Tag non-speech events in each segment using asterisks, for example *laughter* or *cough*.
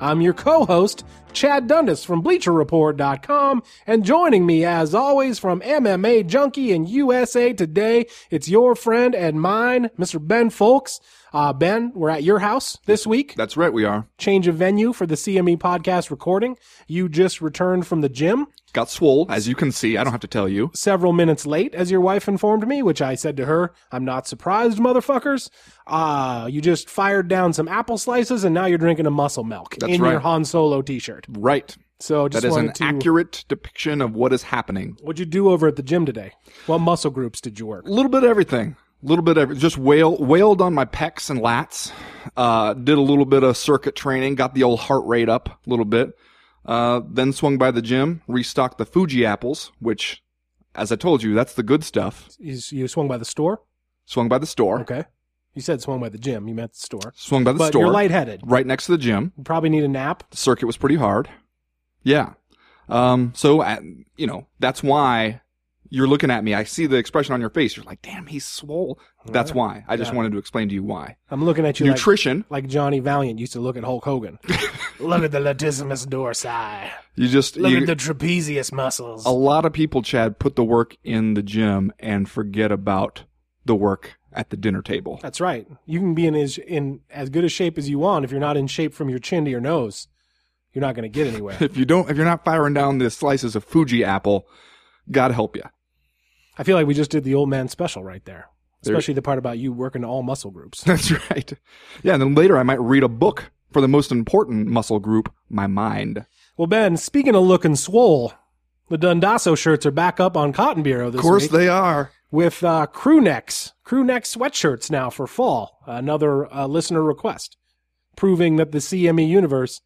I'm your co host, Chad Dundas from BleacherReport.com, and joining me, as always, from MMA Junkie and USA Today, it's your friend and mine, Mr. Ben Fowlkes. Uh, ben, we're at your house this week. That's right, we are. Change of venue for the CME podcast recording. You just returned from the gym Got swole, as you can see. I don't have to tell you. several minutes late, as your wife informed me, which I said to her, I'm not surprised, motherfuckers. Uh, you just fired down some apple slices and now you're drinking a muscle milk That's in your right. Han Solo t-shirt. Right. So just That is an to, accurate depiction of what is happening. what'd you do over at the gym today? What muscle groups did you work? A little bit of everything. A little bit of just wail, wailed on my pecs and lats. Uh, did a little bit of circuit training. Got the old heart rate up a little bit. Uh, then swung by the gym, restocked the Fuji apples, which, as I told you, that's the good stuff. You, you swung by the store? Swung by the store. Okay. You said swung by the gym. You meant the store. Swung by the But store. you're lightheaded. right next to the gym. You probably need a nap. The circuit was pretty hard. Yeah. Um, so, you know, that's why you're looking at me. I see the expression on your face. You're like, damn, he's swole. That's why. I just Yeah. wanted to explain to you why. I'm looking at you like, Nutrition. like Johnny Valiant used to look at Hulk Hogan. *laughs* look at the latissimus dorsi. You just, Look you, at the trapezius muscles. a lot of people, Chad, put the work in the gym and forget about the work at the dinner table. That's right. You can be in as in as good a shape as you want. If you're not in shape from your chin to your nose, you're not going to get anywhere. *laughs* If you don't, if you're not firing down the slices of Fuji apple, God help you. I feel like we just did the old man special right there. There- Especially the part about you working all muscle groups. *laughs* That's right. Yeah, and then later I might read a book for the most important muscle group, my mind. well, Ben, speaking of looking swole, the Dundasso shirts are back up on Cotton Bureau this Of course week they are. with uh, crew necks, crew neck sweatshirts now for fall. Another uh, listener request, proving that the CME universe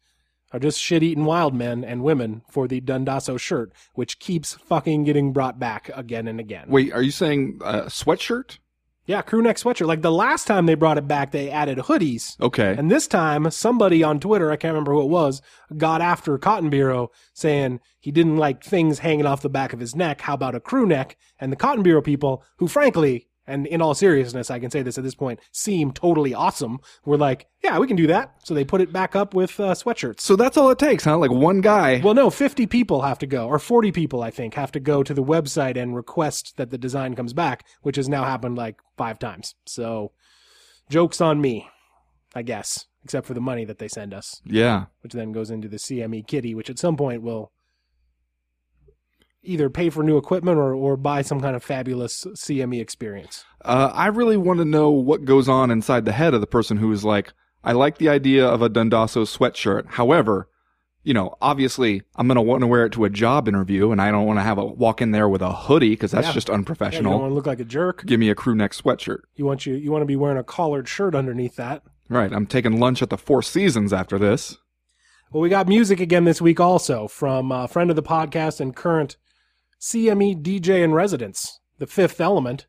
are just shit-eating wild men and women for the Dundasso shirt, which keeps fucking getting brought back again and again. Wait, are you saying uh, sweatshirt? Yeah, crew neck sweatshirt. Like the last time they brought it back, they added hoodies. Okay. And this time, somebody on Twitter, I can't remember who it was, got after Cotton Bureau saying he didn't like things hanging off the back of his neck. How about a crew neck? And the Cotton Bureau people, who frankly, and in all seriousness, I can say this at this point, seem totally awesome, We're like, yeah, we can do that. So they put it back up with uh, sweatshirts. so that's all it takes, huh? Like one guy. Well, no, 50 people have to go, or 40 people, I think, have to go to the website and request that the design comes back, which has now happened like five times. So, joke's on me, I guess, except for the money that they send us, yeah. which then goes into the CME kitty, which at some point will either pay for new equipment or, or buy some kind of fabulous CME experience. Uh, I really want to know what goes on inside the head of the person who is like, I like the idea of a Dundasso sweatshirt. However, you know, obviously I'm going to want to wear it to a job interview and I don't want to have a walk in there with a hoodie because that's Yeah. just Yeah, you unprofessional. don't want to look like a jerk. Give me a crew neck sweatshirt. You want you you want to be wearing a collared shirt underneath that. Right. I'm taking lunch at the Four Seasons after this. Well, we got music again this week also from a friend of the podcast and current CME DJ in residence, The Fifth Element,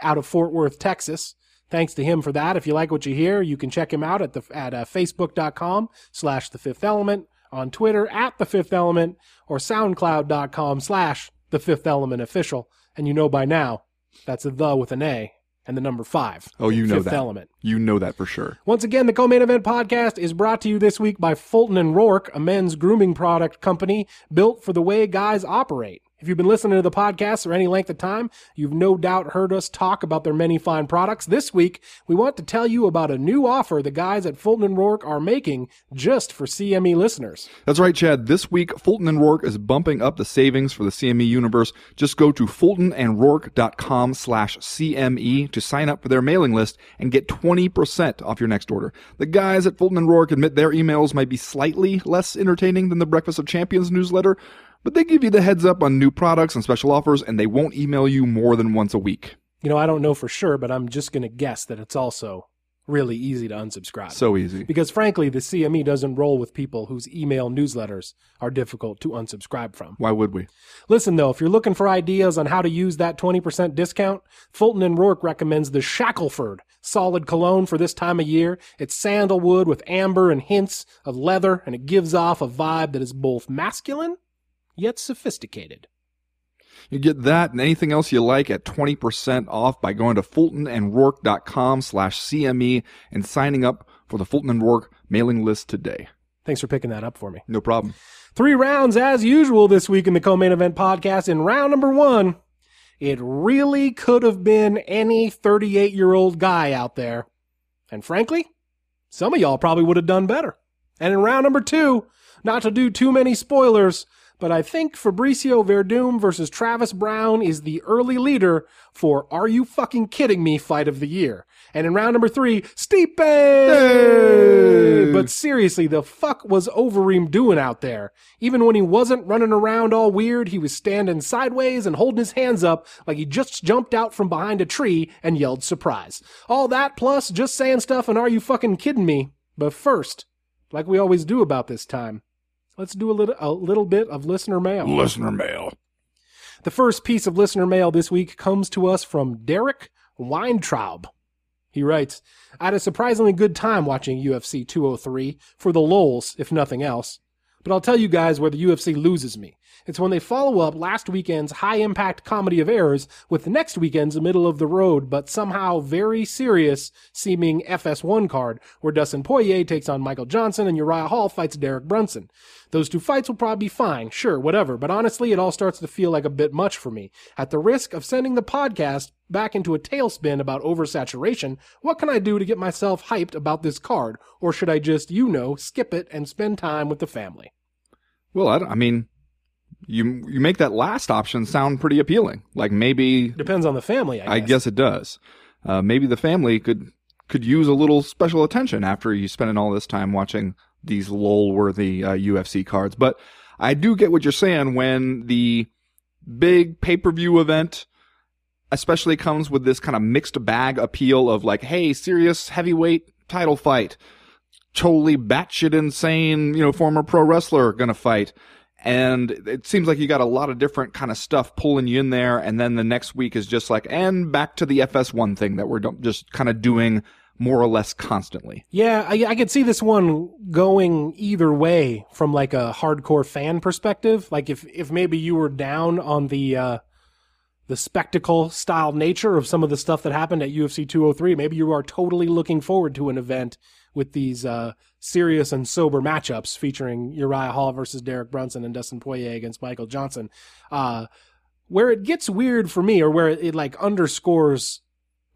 out of Fort Worth, Texas. Thanks to him for that. If you like what you hear, you can check him out at the at uh, facebook.com slash the fifth element, on Twitter at the fifth element, or soundcloud.com slash the fifth element official. And you know by now, that's a the with an A and the number five. Oh, you know Fifth that. Element. You know that for sure. Once again, the Co-Main Event podcast is brought to you this week by Fulton and Roark, a men's grooming product company built for the way guys operate. If you've been listening to the podcast for any length of time, you've no doubt heard us talk about their many fine products. This week, we want to tell you about a new offer the guys at Fulton and Roark are making just for CME listeners. That's right, Chad. This week, Fulton and Roark is bumping up the savings for the CME universe. Just go to fultonandroark.com slash CME to sign up for their mailing list and get 20% off your next order. The guys at Fulton and Roark admit their emails might be slightly less entertaining than the Breakfast of Champions newsletter, but they give you the heads up on new products and special offers, and they won't email you more than once a week. You know, I don't know for sure, but I'm just going to guess that it's also really easy to unsubscribe. So easy. because frankly, the CME doesn't roll with people whose email newsletters are difficult to unsubscribe from. Why would we? Listen though, if you're looking for ideas on how to use that 20% discount, Fulton and Roark recommends the Shackleford solid cologne for this time of year. It's sandalwood with amber and hints of leather, and it gives off a vibe that is both masculine yet sophisticated. You get that and anything else you like at 20% off by going to fultonandroark.com slash CME and signing up for the Fulton and Roark mailing list today. Thanks for picking that up for me. No problem. Three rounds as usual this week in the co-main event podcast. In round number one, it really could have been any 38 year old guy out there. And frankly, some of y'all probably would have done better. And in round number two, not to do too many spoilers, but I think Fabricio Werdum versus Travis Browne is the early leader for Are You Fucking Kidding Me fight of the year. And in round number three, Stipe! Hey! But seriously, the fuck was Overeem doing out there? Even when he wasn't running around all weird, he was standing sideways and holding his hands up like he just jumped out from behind a tree and yelled surprise. All that plus just saying stuff and Are You Fucking Kidding Me? But first, like we always do about this time, let's do a little a little bit of listener mail. Listener mail. The first piece of listener mail this week comes to us from Derek Weintraub. He writes, I had a surprisingly good time watching UFC 203 for the lulz, if nothing else. But I'll tell you guys where the UFC loses me. It's when they follow up last weekend's high impact comedy of errors with next weekend's middle of the road, but somehow very serious seeming FS1 card, where Dustin Poirier takes on Michael Johnson and Uriah Hall fights Derek Brunson. Those two fights will probably be fine, sure, whatever, but honestly, it all starts to feel like a bit much for me. At the risk of sending the podcast back into a tailspin about oversaturation, what can I do to get myself hyped about this card? Or should I just, you know, skip it and spend time with the family? Well, I, I mean, you you make that last option sound pretty appealing. Like maybe Depends on the family, I guess. I guess it does. Uh, maybe the family could could use a little special attention after you spending all this time watching these lol worthy uh, UFC cards. But I do get what you're saying when the big pay per view event, especially comes with this kind of mixed bag appeal of like, hey, serious heavyweight title fight, totally batshit insane, you know, former pro wrestler gonna fight. And it seems like you got a lot of different kind of stuff pulling you in there. And then the next week is just like, and back to the FS1 thing that we're just kind of doing more or less constantly. Yeah, I, I could see this one going either way from like a hardcore fan perspective. Like if if maybe you were down on the uh, the spectacle style nature of some of the stuff that happened at UFC 203, maybe you are totally looking forward to an event with these uh, serious and sober matchups featuring Uriah Hall versus Derek Brunson and Dustin Poirier against Michael Johnson. Uh, where it gets weird for me, or where it, like underscores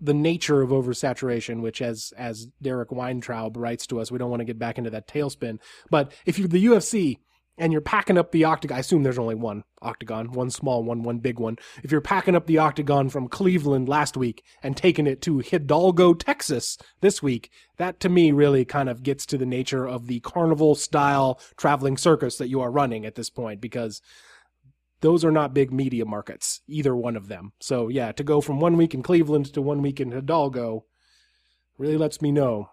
the nature of oversaturation, which as as Derek Weintraub writes to us, we don't want to get back into that tailspin. But if you're the UFC and you're packing up the octagon, I assume there's only one octagon, one small one, one big one. If you're packing up the octagon from Cleveland last week and taking it to Hidalgo, Texas this week, that to me really kind of gets to the nature of the carnival style traveling circus that you are running at this point because those are not big media markets, either one of them. So yeah, to go from one week in Cleveland to one week in Hidalgo really lets me know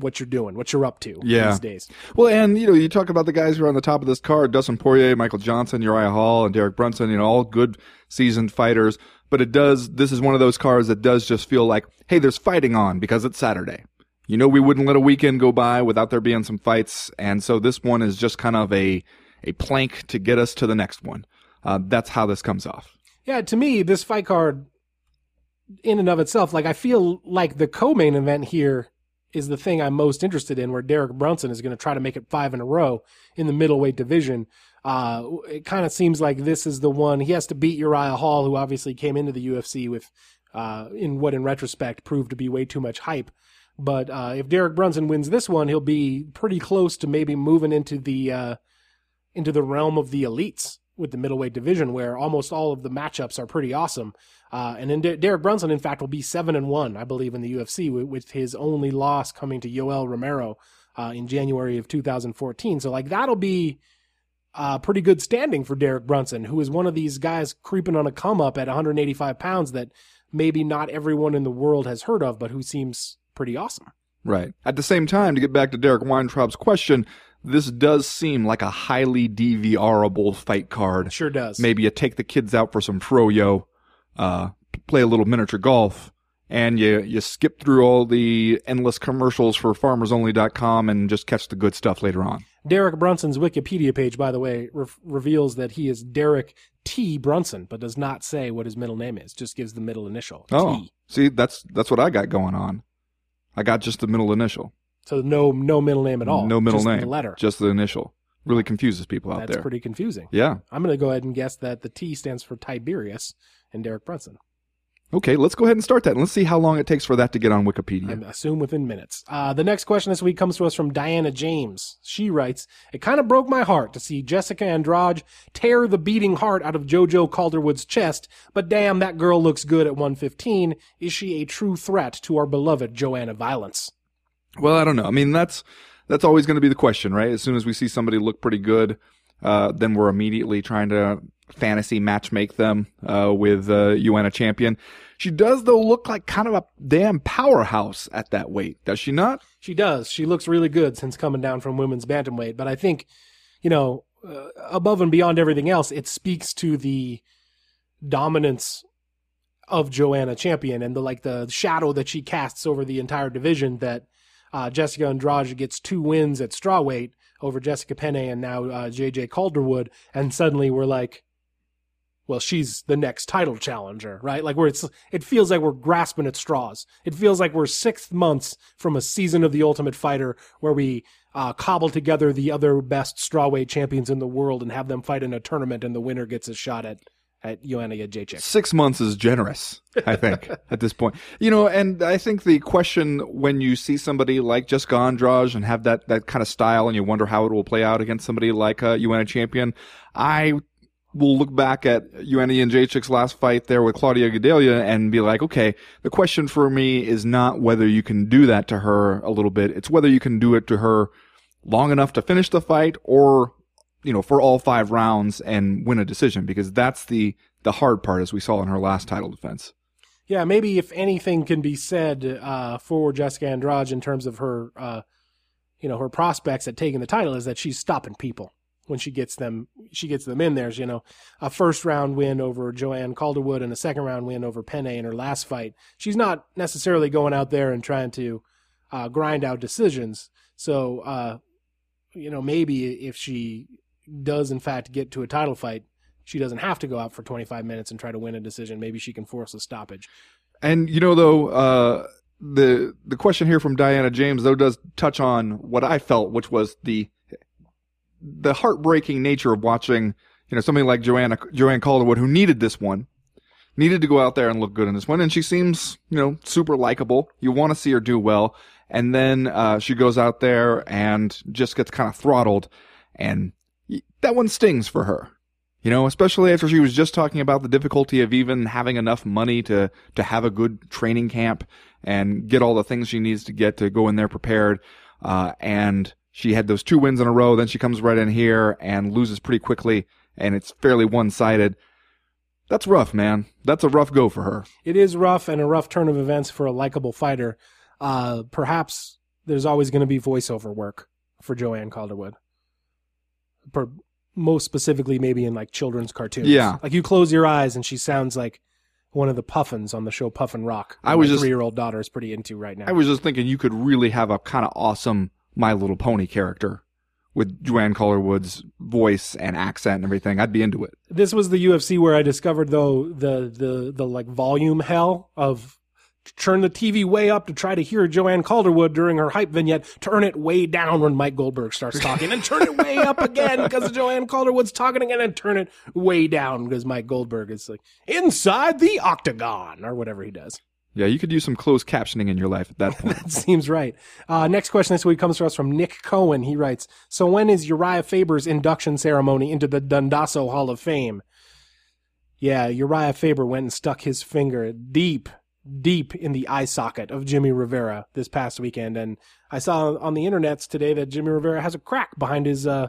what you're doing, what you're up to Yeah. these days. Well, and you know, you talk about the guys who are on the top of this card: Dustin Poirier, Michael Johnson, Uriah Hall, and Derek Brunson. You know, all good seasoned fighters. But it does. This is one of those cards that does just feel like, hey, there's fighting on because it's Saturday. You know, we wouldn't let a weekend go by without there being some fights, and so this one is just kind of a a plank to get us to the next one. Uh, that's how this comes off. Yeah, to me, this fight card, in and of itself, like I feel like the co-main event here is the thing I'm most interested in, where Derek Brunson is going to try to make it five in a row in the middleweight division. Uh, it kind of seems like this is the one he has to beat Uriah Hall, who obviously came into the UFC with, uh, in what in retrospect proved to be way too much hype. But uh, if Derek Brunson wins this one, he'll be pretty close to maybe moving into the uh, into the realm of the elites with the middleweight division, where almost all of the matchups are pretty awesome. Uh, and then Der- Derek Brunson, in fact, will be seven and one, I believe, in the UFC, with, with his only loss coming to Yoel Romero uh, in January of 2014. So, like, that'll be uh, pretty good standing for Derek Brunson, who is one of these guys creeping on a come up at 185 pounds that maybe not everyone in the world has heard of, but who seems pretty awesome. Right. At the same time, to get back to Derek Weintraub's question, this does seem like a highly DVRable fight card. Sure does. Maybe you take the kids out for some froyo, uh, play a little miniature golf, and you, you skip through all the endless commercials for farmersonly.com and just catch the good stuff later on. Derek Brunson's Wikipedia page, by the way, re- reveals that he is Derek T. Brunson, but does not say what his middle name is. Just gives the middle initial. Oh, T. see, that's, that's what I got going on. I got just the middle initial. So no no middle name at all. No middle Just name. The letter. Just the initial. Really confuses people out That's there. pretty confusing. yeah. I'm going to go ahead and guess that the T stands for Tiberius and Derek Brunson. Okay, let's go ahead and start that. And let's see how long it takes for that to get on Wikipedia. I assume within minutes. Uh, the next question this week comes to us from Diana James. She writes, It kind of broke my heart to see Jessica Andrade tear the beating heart out of JoJo Calderwood's chest, but damn, that girl looks good at 115. Is she a true threat to our beloved Joanna Violence? Well, I don't know. I mean, that's that's always going to be the question, right? As soon as we see somebody look pretty good, uh, then we're immediately trying to fantasy match make them uh, with uh, champion. She does though look like kind of a damn powerhouse at that weight, does she not? She does. She looks really good since coming down from women's bantamweight, but I think, you know, uh, above and beyond everything else, it speaks to the dominance of Joanna Champion and the like the shadow that she casts over the entire division that uh, Jessica Andrade gets two wins at strawweight over Jessica Penne and now uh, JJ Calderwood and suddenly we're like well she's the next title challenger right like where it's it feels like we're grasping at straws it feels like we're 6 months from a season of the ultimate fighter where we uh, cobble together the other best strawweight champions in the world and have them fight in a tournament and the winner gets a shot at at Joanna Jędrzejczyk. Six months is generous, I think, *laughs* at this point. You know, and I think the question when you see somebody like Jessica Andrade and have that, that kind of style and you wonder how it will play out against somebody like uh, Joanna Champion, I will look back at Joanna Jędrzejczyk's last fight there with Claudia Gadelha and be like, okay, the question for me is not whether you can do that to her a little bit. It's whether you can do it to her long enough to finish the fight or you know, for all five rounds and win a decision because that's the the hard part as we saw in her last title defense. Yeah, maybe if anything can be said uh, for Jessica Andrade in terms of her, uh, you know, her prospects at taking the title is that she's stopping people when she gets them. She gets them in there. You know, a first round win over Joanne Calderwood and a second round win over Penne in her last fight. She's not necessarily going out there and trying to uh, grind out decisions. So, uh, you know, maybe if she does in fact get to a title fight, she doesn't have to go out for 25 minutes and try to win a decision. Maybe she can force a stoppage. And you know, though, uh, the the question here from Diana James though does touch on what I felt, which was the the heartbreaking nature of watching, you know, somebody like Joanna Joanne Calderwood who needed this one, needed to go out there and look good in this one, and she seems, you know, super likable. You want to see her do well, and then uh, she goes out there and just gets kind of throttled, and that one stings for her. You know, especially after she was just talking about the difficulty of even having enough money to, to have a good training camp and get all the things she needs to get to go in there prepared. Uh, and she had those two wins in a row. Then she comes right in here and loses pretty quickly and it's fairly one-sided. That's rough, man. That's a rough go for her. It is rough and a rough turn of events for a likable fighter. Uh, perhaps there's always going to be voiceover work for Joanne Calderwood. Per, most specifically, maybe in like children's cartoons. Yeah. Like you close your eyes and she sounds like one of the Puffins on the show Puffin Rock. I was my just- three-year-old daughter is pretty into right now. I was just thinking you could really have a kind of awesome My Little Pony character with Joanne Calderwood's voice and accent and everything. I'd be into it. this was the UFC where I discovered though the the the like volume hell of turn the TV way up to try to hear Joanne Calderwood during her hype vignette, turn it way down when Mike Goldberg starts talking, and turn it way up again because Joanne Calderwood's talking again, and turn it way down because Mike Goldberg is like inside the octagon or whatever he does. Yeah, you could use some closed captioning in your life at that *laughs* point. That seems right. Uh, next question this week comes to us from Nick Cohen. He writes, So when is Uriah Faber's induction ceremony into the Dundasso Hall of Fame? Yeah, Uriah Faber went and stuck his finger deep, deep in the eye socket of Jimmy Rivera this past weekend. And I saw on the internets today that Jimmy Rivera has a crack behind his, uh,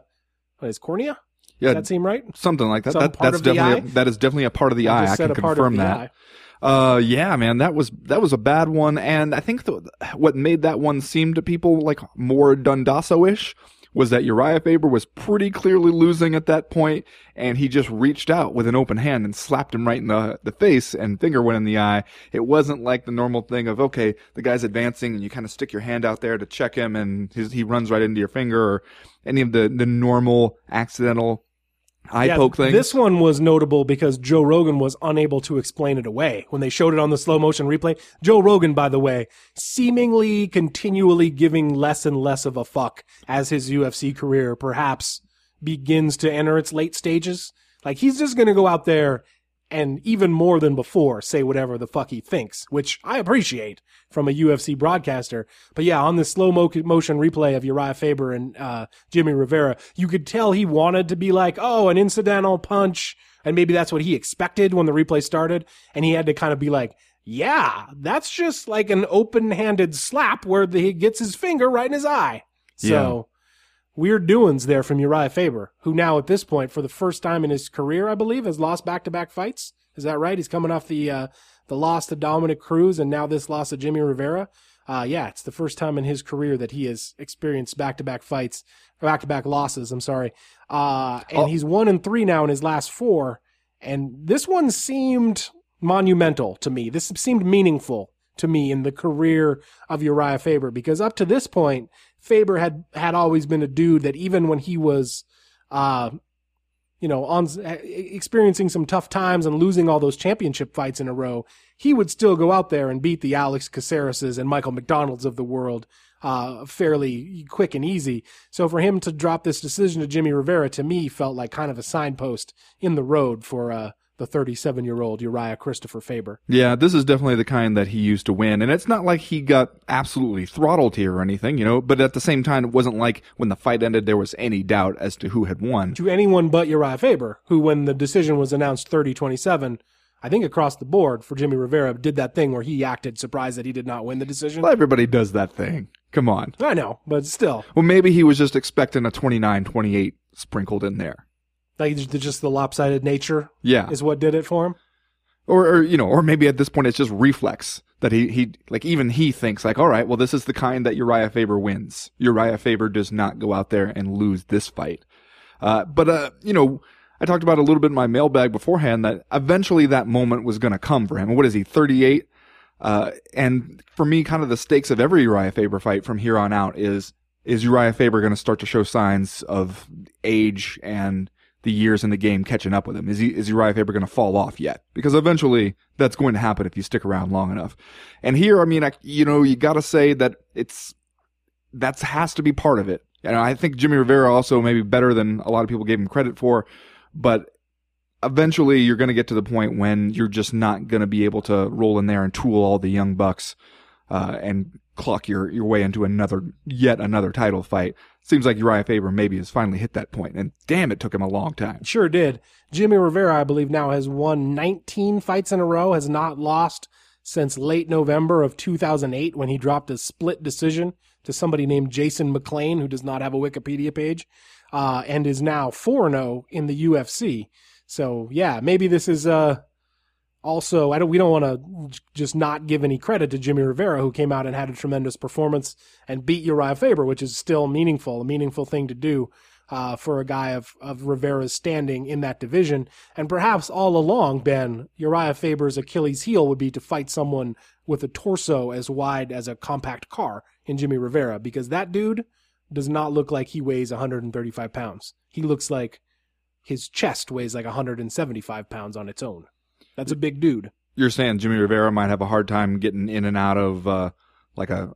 what, his cornea? Yeah, Does that seem right? something like that. That that's definitely a, that is definitely a part of the eye. I can a part of confirm that. eye. Uh, yeah, man, that was that was a bad one, and I think the, what made that one seem to people like more Dundasso-ish was that Uriah Faber was pretty clearly losing at that point, and he just reached out with an open hand and slapped him right in the, the face and finger went in the eye. It wasn't like the normal thing of, okay, the guy's advancing and you kind of stick your hand out there to check him and his, he runs right into your finger or any of the, the normal accidental eye Yeah, poke things. This one was notable because Joe Rogan was unable to explain it away when they showed it on the slow motion replay. Joe Rogan, by the way, seemingly continually giving less and less of a fuck as his UFC career perhaps begins to enter its late stages. Like he's just going to go out there and even more than before say whatever the fuck he thinks, which I appreciate from a UFC broadcaster. But yeah, on the slow mo- motion replay of Uriah Faber and uh, Jimmy Rivera, you could tell he wanted to be like, oh, an incidental punch. And maybe that's what he expected when the replay started. And he had to kind of be like, yeah, that's just like an open handed slap where the, he gets his finger right in his eye. So weird doings there from Uriah Faber, who now at this point, for the first time in his career, I believe, has lost back to back fights. Is that right? He's coming off the uh, the loss to Dominick Cruz and now this loss to Jimmy Rivera. Uh, yeah, it's the first time in his career that he has experienced back to back fights, back to back losses. I'm sorry. Uh, and Oh. he's one and three now in his last four. And this one seemed monumental to me. This seemed meaningful to me in the career of Uriah Faber because up to this point, Faber had had always been a dude that even when he was, uh, you know, on experiencing some tough times and losing all those championship fights in a row, he would still go out there and beat the Alex Cacereses and Michael McDonald's of the world uh, fairly quick and easy. So for him to drop this decision to Jimmy Rivera, to me, felt like kind of a signpost in the road for uh, the 37 year old Uriah Christopher Faber. Yeah, this is definitely the kind that he used to win. And it's not like he got absolutely throttled here or anything, you know, but at the same time, it wasn't like when the fight ended, there was any doubt as to who had won. to anyone but Uriah Faber, who, when the decision was announced 30 27, I think across the board for Jimmy Rivera, did that thing where he acted surprised that he did not win the decision. Well, everybody does that thing. Come on. I know, but still, Well, maybe he was just expecting a 29 28 sprinkled in there. Like just the lopsided nature Yeah. is what did it for him. Or, or, you know, or maybe at this point it's just reflex that he, he, like even he thinks like, all right, well, this is the kind that Uriah Faber wins. Uriah Faber does not go out there and lose this fight. Uh, but, uh, you know, I talked about a little bit in my mailbag beforehand that eventually that moment was going to come for him. And what is he, 38? Uh, and for me, kind of the stakes of every Uriah Faber fight from here on out is, is Uriah Faber going to start to show signs of age and the years in the game catching up with him? Is he, is Uriah Faber going to fall off yet? Because eventually that's going to happen if you stick around long enough. And here, I mean, I, you know, you got to say that it's, that's has to be part of it. And I think Jimmy Rivera also maybe better than a lot of people gave him credit for, but eventually you're going to get to the point when you're just not going to be able to roll in there and tool all the young bucks uh, and clock your, your way into another yet another title fight. Seems like Uriah Faber maybe has finally hit that point, and damn, it took him a long time. Sure did. Jimmy Rivera, I believe, now has won 19 fights in a row, has not lost since late November of 2008 when he dropped a split decision to somebody named Jason McClain, who does not have a Wikipedia page, uh, and is now 4 0 in the UFC. So, yeah, maybe this is uh, also, I don't, we don't want to just not give any credit to Jimmy Rivera, who came out and had a tremendous performance and beat Uriah Faber, which is still meaningful, a meaningful thing to do uh, for a guy of, of Rivera's standing in that division. And perhaps all along, Ben, Uriah Faber's Achilles heel would be to fight someone with a torso as wide as a compact car in Jimmy Rivera, because that dude does not look like he weighs 135 pounds. He looks like his chest weighs like 175 pounds on its own. That's a big dude. You're saying Jimmy Rivera might have a hard time getting in and out of uh, like a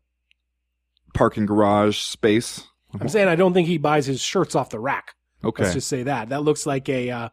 parking garage space. I'm saying I don't think he buys his shirts off the rack. Okay. Let's just say that. That looks like a uh,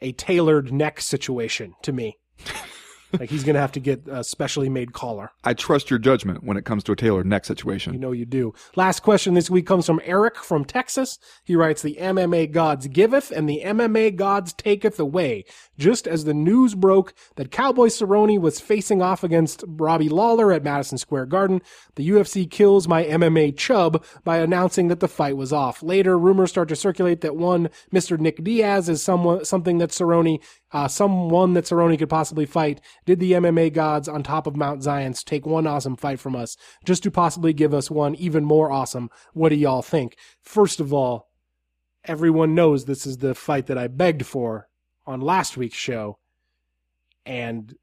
a tailored neck situation to me. *laughs* like he's gonna have to get a specially made collar. I trust your judgment when it comes to a tailored neck situation. You know you do. Last question this week comes from Eric from Texas. He writes, The MMA gods giveth and the MMA gods taketh away. Just as the news broke that Cowboy Cerrone was facing off against Robbie Lawler at Madison Square Garden, the UFC kills my MMA chub by announcing that the fight was off. Later, rumors start to circulate that one Mr. Nick Diaz is someone, something that Cerrone uh, someone that Cerrone could possibly fight. Did the MMA gods on top of Mount Zions take one awesome fight from us just to possibly give us one even more awesome? What do y'all think? First of all, everyone knows this is the fight that I begged for on last week's show. And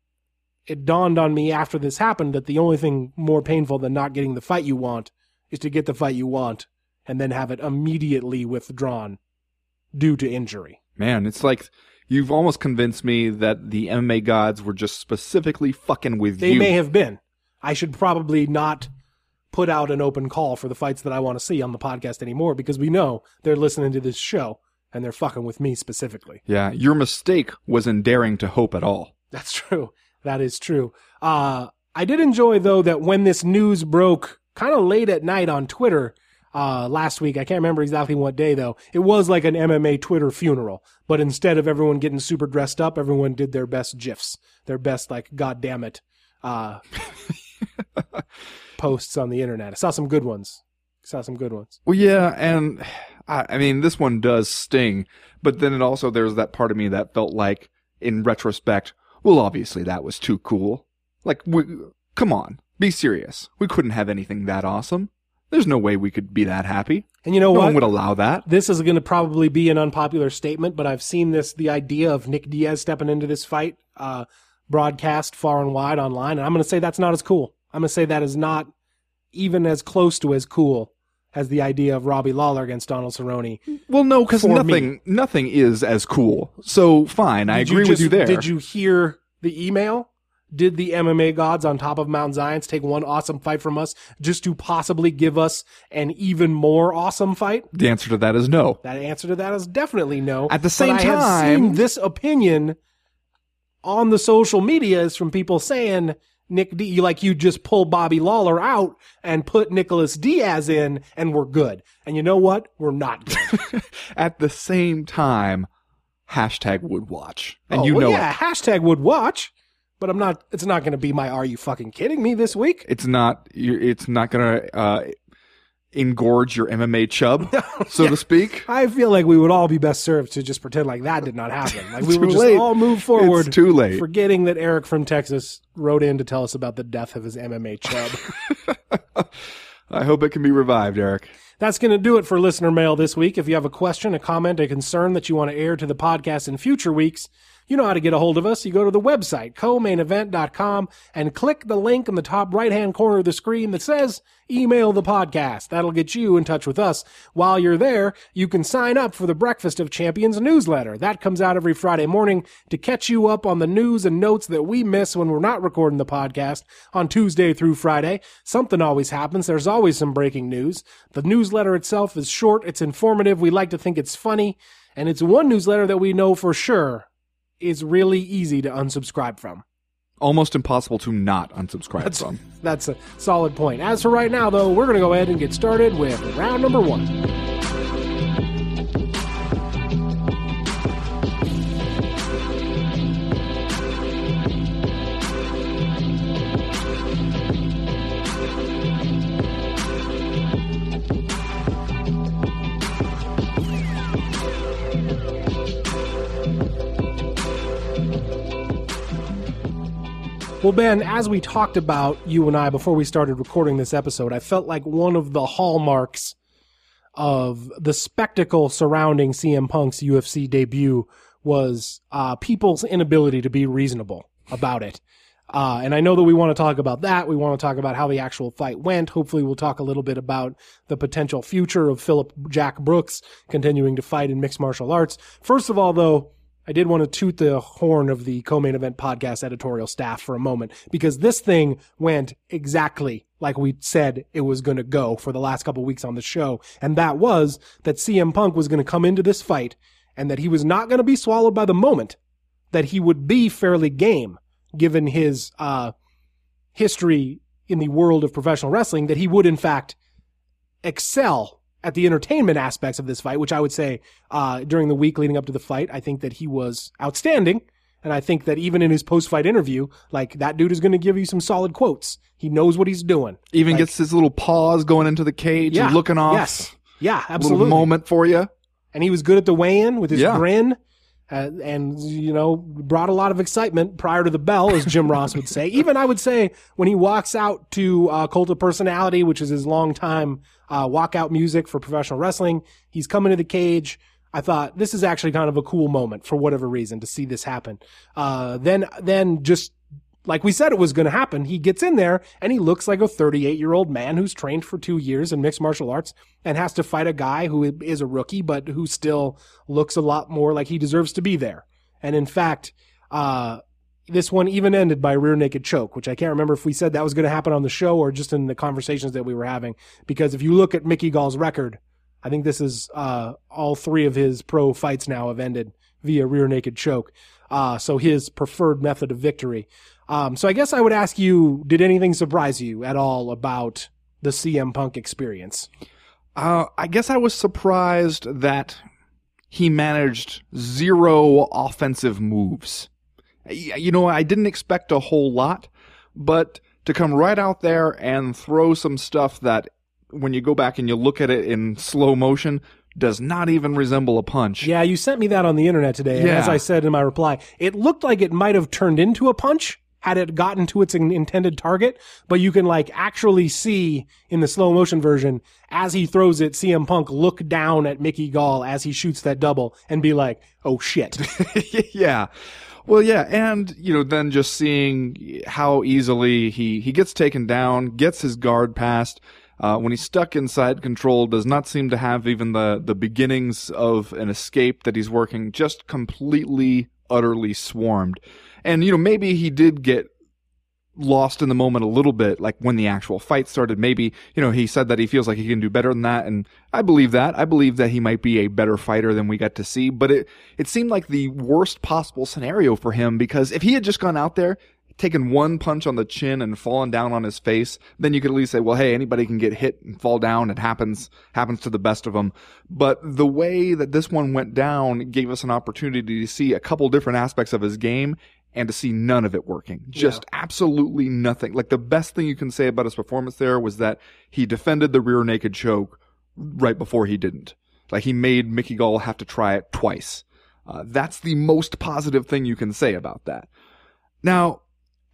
it dawned on me after this happened that the only thing more painful than not getting the fight you want is to get the fight you want and then have it immediately withdrawn due to injury. Man, it's like you've almost convinced me that the MMA gods were just specifically fucking with They you. They may have been. I should probably not put out an open call for the fights that I want to see on the podcast anymore because we know they're listening to this show and they're fucking with me specifically. yeah, your mistake was in daring to hope at all. That's true. That is true. Uh, I did enjoy though that when this news broke kind of late at night on Twitter uh, last week, I can't remember exactly what day though. It was like an MMA Twitter funeral, but instead of everyone getting super dressed up, everyone did their best gifs, their best like God damn it uh, *laughs* posts on the internet. I saw some good ones. I saw some good ones. Well, yeah, and I, I mean, this one does sting, but then it also there's that part of me that felt like, in retrospect, well, obviously that was too cool. Like, we, come on, be serious. We couldn't have anything that awesome. There's no way we could be that happy. And you know no what? one would allow that. this is going to probably be an unpopular statement, but I've seen this the idea of Nick Diaz stepping into this fight uh, broadcast far and wide online, and I'm going to say that's not as cool. I'm going to say that is not even as close to as cool as the idea of Robbie Lawler against Donald Cerrone. Well, no, because For me. nothing, nothing is as cool. So fine, I Did agree with just- you there. Did you hear the email? Did the MMA gods on top of Mount Zions take one awesome fight from us just to possibly give us an even more awesome fight? The answer to that is no. That answer to that is definitely no. At the same but I have time- seen this opinion on the social medias from people saying Nick D, like you just pull Bobby Lawler out and put Nicholas Diaz in, and we're good. And you know what? We're not good. *laughs* At the same time, hashtag would watch, and oh, you well, know yeah, it. hashtag would watch, but I'm not. It's not going to be my. Are you fucking kidding me this week? It's not. It's not gonna uh, engorge your MMA chub, *laughs* so to speak. I feel like we would all be best served to just pretend like that did not happen. Like we would just late. all move forward. It's too late. Forgetting that Eric from Texas wrote in to tell us about the death of his MMA chub. *laughs* I hope it can be revived, Eric. That's going to do it for listener mail this week. If you have a question, a comment, a concern that you want to air to the podcast in future weeks, you know how to get a hold of us. You go to the website, co-mainevent.com, and click the link in the top right-hand corner of the screen that says email the podcast. That'll get you in touch with us. While you're there, you can sign up for the Breakfast of Champions newsletter. That comes out every Friday morning to catch you up on the news and notes that we miss when we're not recording the podcast on Tuesday through Friday. Something always happens. There's always some breaking news. The newsletter itself is short. It's informative. We like to think it's funny. And it's one newsletter that we know for sure is really easy to unsubscribe from. Almost impossible to not unsubscribe from. That's a solid point. As for right now, though, we're going to go ahead and get started with round number one. Well, Ben, as we talked about, you and I, before we started recording this episode, I felt like one of the hallmarks of the spectacle surrounding CM Punk's UFC debut was uh, people's inability to be reasonable about it. Uh, and I know that we want to talk about that. We want to talk about how the actual fight went. Hopefully, we'll talk a little bit about the potential future of Phillip Jack Brooks continuing to fight in mixed martial arts. First of all, though, I did want to toot the horn of the co-main event podcast editorial staff for a moment because this thing went exactly like we said it was going to go for the last couple weeks on the show. And that was that CM Punk was going to come into this fight and that he was not going to be swallowed by the moment, that he would be fairly game given his, uh, history in the world of professional wrestling, that he would in fact excel at the entertainment aspects of this fight, which I would say uh, during the week leading up to the fight, I think that he was outstanding. And I think that even in his post fight interview, like that dude is going to give you some solid quotes. He knows what he's doing. Even Like- gets his little paws going into the cage and looking off. Yes. Yeah, Little absolutely. moment for you. And he was good at the weigh in with his Yeah. grin. Uh, and you know brought a lot of excitement prior to the bell, as Jim Ross would say. *laughs* Even I would say when he walks out to uh, Cult of Personality, which is his longtime uh, walkout music for professional wrestling, he's coming to the cage. I thought this is actually kind of a cool moment for whatever reason to see this happen. Uh, then, then just like we said it was going to happen, he gets in there and he looks like a 38 year old man who's trained for two years in mixed martial arts and has to fight a guy who is a rookie, but who still looks a lot more like he deserves to be there. And in fact, uh, this one even ended by rear naked choke, which I can't remember if we said that was going to happen on the show or just in the conversations that we were having. Because if you look at Mickey Gall's record, I think this is uh, all three of his pro fights now have ended via rear naked choke. Uh, so his preferred method of victory. Um, so I guess I would ask you, did anything surprise you at all about the CM Punk experience? Uh, I guess I was surprised that he managed zero offensive moves. You know, I didn't expect a whole lot, but to come right out there and throw some stuff that when you go back and you look at it in slow motion, does not even resemble a punch. Yeah, you sent me that on the internet today. And Yeah. as I said in my reply, it looked like it might have turned into a punch had it gotten to its intended target, but you can like actually see in the slow motion version as he throws it, CM Punk look down at Mickey Gall as he shoots that double and be like, "Oh shit." *laughs* yeah. Well, yeah, and you know, then just seeing how easily he he gets taken down, gets his guard passed. Uh, when he's stuck inside control, does not seem to have even the the beginnings of an escape that he's working. Just completely, utterly swarmed. And you know, maybe he did get lost in the moment a little bit, like when the actual fight started. Maybe, you know, he said that he feels like he can do better than that. And I believe that. I believe that he might be a better fighter than we got to see, but it, it seemed like the worst possible scenario for him because if he had just gone out there, taken one punch on the chin and fallen down on his face, then you could at least say, well, hey, anybody can get hit and fall down. It happens, happens to the best of them. But the way that this one went down gave us an opportunity to see a couple different aspects of his game and to see none of it working. Just absolutely nothing. Like the best thing you can say about his performance there was that he defended the rear naked choke right before he didn't. Like he made Mickey Gall have to try it twice. Uh, that's the most positive thing you can say about that. Now,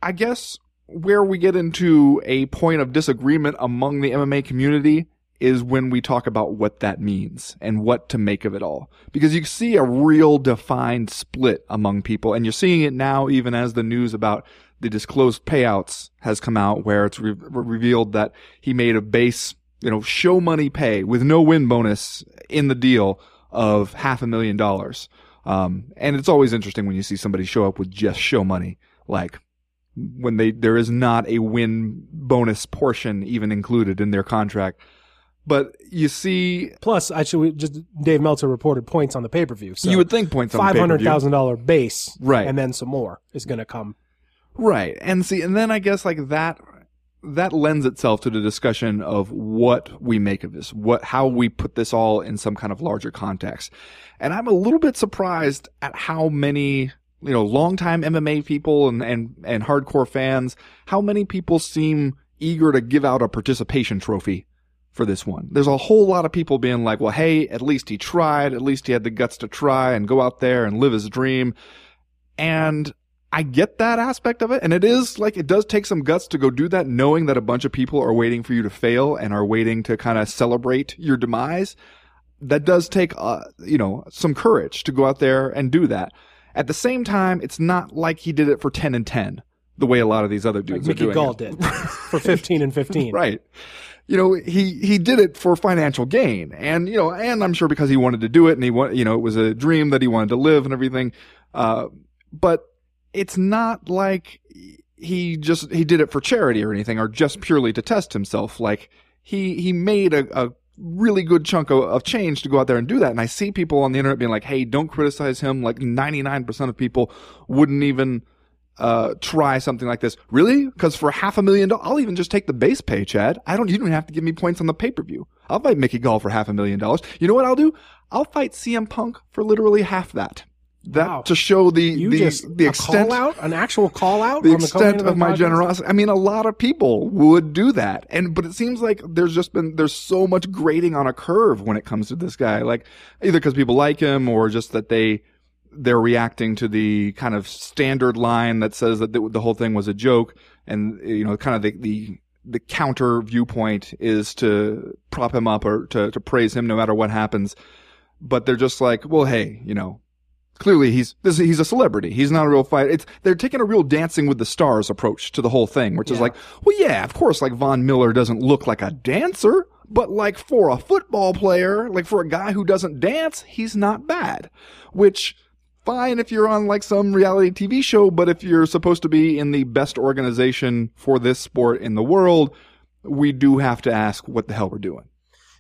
I guess where we get into a point of disagreement among the MMA community is when we talk about what that means and what to make of it all. Because you see a real defined split among people, and you're seeing it now even as the news about the disclosed payouts has come out where it's re- revealed that he made a base, you know, show money pay with no win bonus in the deal of half a million dollars. Um, and it's always interesting when you see somebody show up with just show money, like when they, there is not a win bonus portion even included in their contract. But you see, Plus, I should just Dave Meltzer reported points on the pay per view. So you would think points on five hundred thousand dollar base, Right. and then some more is going to come. Right. And see, and then I guess like that, that lends itself to the discussion of what we make of this, what, how we put this all in some kind of larger context. And I'm a little bit surprised at how many, you know, longtime MMA people and, and, and hardcore fans, how many people seem eager to give out a participation trophy for this one. There's a whole lot of people being like, well, hey, at least he tried. At least he had the guts to try and go out there and live his dream. And I get that aspect of it. And it is like, it does take some guts to go do that, knowing that a bunch of people are waiting for you to fail and are waiting to kind of celebrate your demise. That does take, uh, you know, some courage to go out there and do that. At the same time, it's not like he did it for 10 and 10, the way a lot of these other Like dudes are Mickey doing Gall it. did for *laughs* fifteen and fifteen. Right. You know, he, he did it for financial gain. And, you know, and I'm sure because he wanted to do it and he want, you know, it was a dream that he wanted to live and everything. Uh, but it's not like he just, he did it for charity or anything or just purely to test himself. Like he, he made a, a really good chunk of, of change to go out there and do that. And I see people on the internet being like, Hey, don't criticize him. Like 99% of people wouldn't even, uh, try something like this. Really? Because for half a million dollars, I'll even just take the base pay, Chad. I don't, you don't have to give me points on the pay per view. I'll fight Mickey Gall for half a million dollars. You know what I'll do? I'll fight CM Punk for literally half that. That Wow. to show the You the, just the extent call out, an actual call out, the on the extent of my podcast? generosity. I mean, a lot of people would do that, and but it seems like there's just been there's so much grading on a curve when it comes to this guy. Like either because people like him or just that they they're reacting to the kind of standard line that says that the, the whole thing was a joke, and you know, kind of the the the counter viewpoint is to prop him up or to, to praise him no matter what happens. But they're just like, well, hey, you know, clearly he's this, he's a celebrity. He's not a real fighter. It's they're taking a real Dancing with the Stars approach to the whole thing, which is like, well, yeah, of course, like Von Miller doesn't look like a dancer, but like for a football player, like for a guy who doesn't dance, he's not bad. Which fine if you're on like some reality TV show, but if you're supposed to be in the best organization for this sport in the world, we do have to ask what the hell we're doing.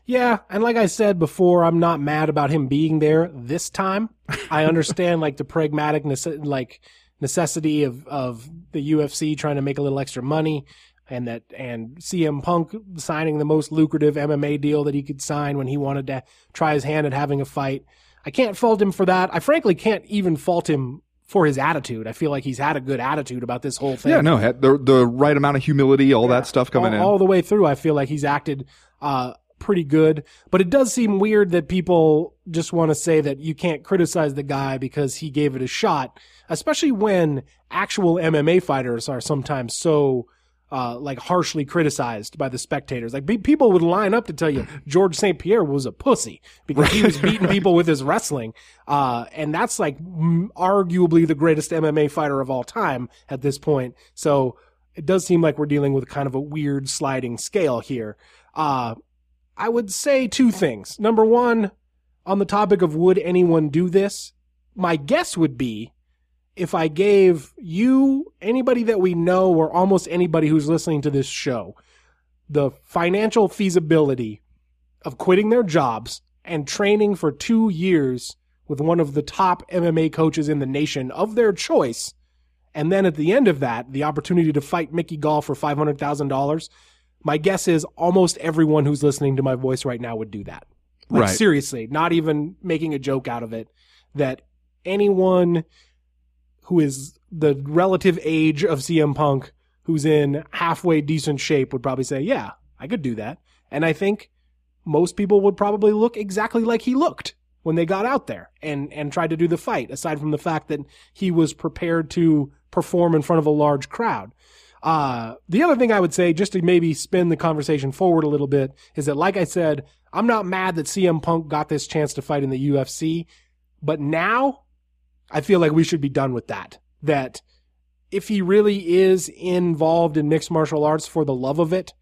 Yeah, and like I said before, I'm not mad about him being there this time. *laughs* I understand like the pragmatic nece- like necessity of of the UFC trying to make a little extra money and that and CM Punk signing the most lucrative MMA deal that he could sign when he wanted to try his hand at having a fight. I can't fault him for that. I frankly can't even fault him for his attitude. I feel like he's had a good attitude about this whole thing Yeah, no, had the the right amount of humility, all that stuff coming all, in. all the way through. I feel like he's acted uh, pretty good, but it does seem weird that people just want to say that you can't criticize the guy because he gave it a shot, especially when actual MMA fighters are sometimes so. Uh, like harshly criticized by the spectators. Like be- people would line up to tell you George St. Pierre was a pussy because he was *laughs* beating people with his wrestling. Uh, and that's like mm, arguably the greatest MMA fighter of all time at this point. So it does seem like we're dealing with kind of a weird sliding scale here. Uh, I would say two things. Number one, on the topic of would anyone do this, my guess would be if I gave you, anybody that we know, or almost anybody who's listening to this show, the financial feasibility of quitting their jobs and training for two years with one of the top MMA coaches in the nation of their choice, and then at the end of that, the opportunity to fight Mickey Gall for $500,000, my guess is almost everyone who's listening to my voice right now would do that. Like, Right. seriously, not even making a joke out of it, that anyone who is the relative age of CM Punk, who's in halfway decent shape, would probably say, Yeah, I could do that. And I think most people would probably look exactly like he looked when they got out there and, and tried to do the fight, aside from the fact that he was prepared to perform in front of a large crowd. Uh, the other thing I would say, just to maybe spin the conversation forward a little bit, is that, like I said, I'm not mad that CM Punk got this chance to fight in the UFC, but now I feel like we should be done with that. That if he really is involved in mixed martial arts for the love of it,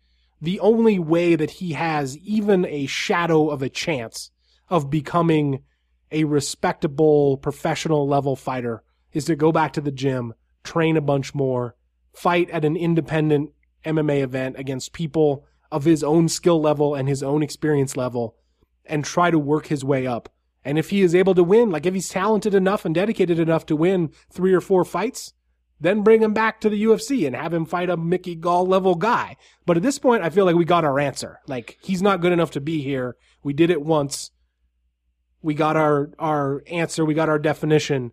the only way that he has even a shadow of a chance of becoming a respectable professional level fighter is to go back to the gym, train a bunch more, fight at an independent MMA event against people of his own skill level and his own experience level and try to work his way up. And if he is able to win, like if he's talented enough and dedicated enough to win three or four fights, then bring him back to the UFC and have him fight a Mickey Gall level guy. But at this point, I feel like we got our answer. Like he's not good enough to be here. We did it once. We got our our answer. We got our definition.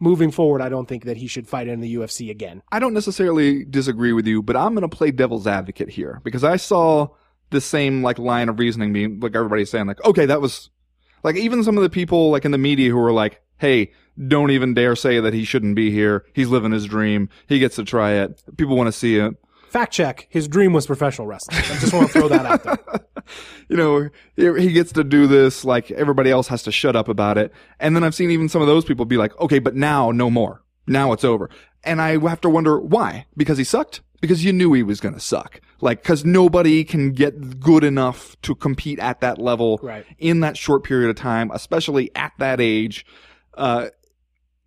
Moving forward, I don't think that he should fight in the UFC again. I don't necessarily disagree with you, but I'm going to play devil's advocate here because I saw the same like line of reasoning being like everybody's saying like, okay, that was like even some of the people like in the media who are like, hey, don't even dare say that he shouldn't be here. He's living his dream. He gets to try it. People want to see it. Fact check: his dream was professional wrestling. I just want to throw that out there. *laughs* you know, he he gets to do this, like everybody else has to shut up about it. And then I've seen even some of those people be like, okay, but now no more. Now it's over. And I have to wonder why? Because he sucked? Because you knew he was going to suck. Like, cause nobody can get good enough to compete at that level Right. in that short period of time, especially at that age. Uh,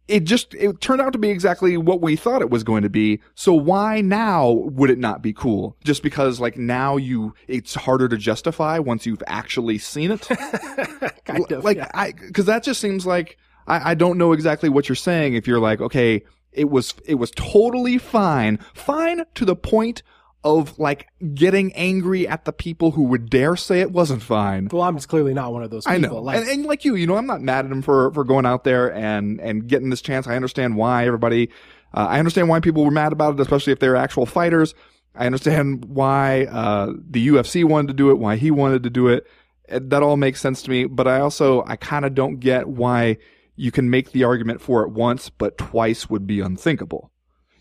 it just it turned out to be exactly what we thought it was going to be so why now would it not be cool just because like now you it's harder to justify once you've actually seen it *laughs* kind of. like yeah. i because that just seems like I, I don't know exactly what you're saying if you're like okay it was it was totally fine fine to the point of like getting angry at the people who would dare say it wasn't fine Well, I'm just clearly not one of those people. I know, Like, and, and like you, you know, I'm not mad at him for for going out there and and getting this chance. I understand why everybody. Uh, I understand why people were mad about it, especially if they're actual fighters. I understand why uh, the UFC wanted to do it, why he wanted to do it. It- That all makes sense to me. But I also, I kind of don't get why you can make the argument for it once, but twice would be unthinkable.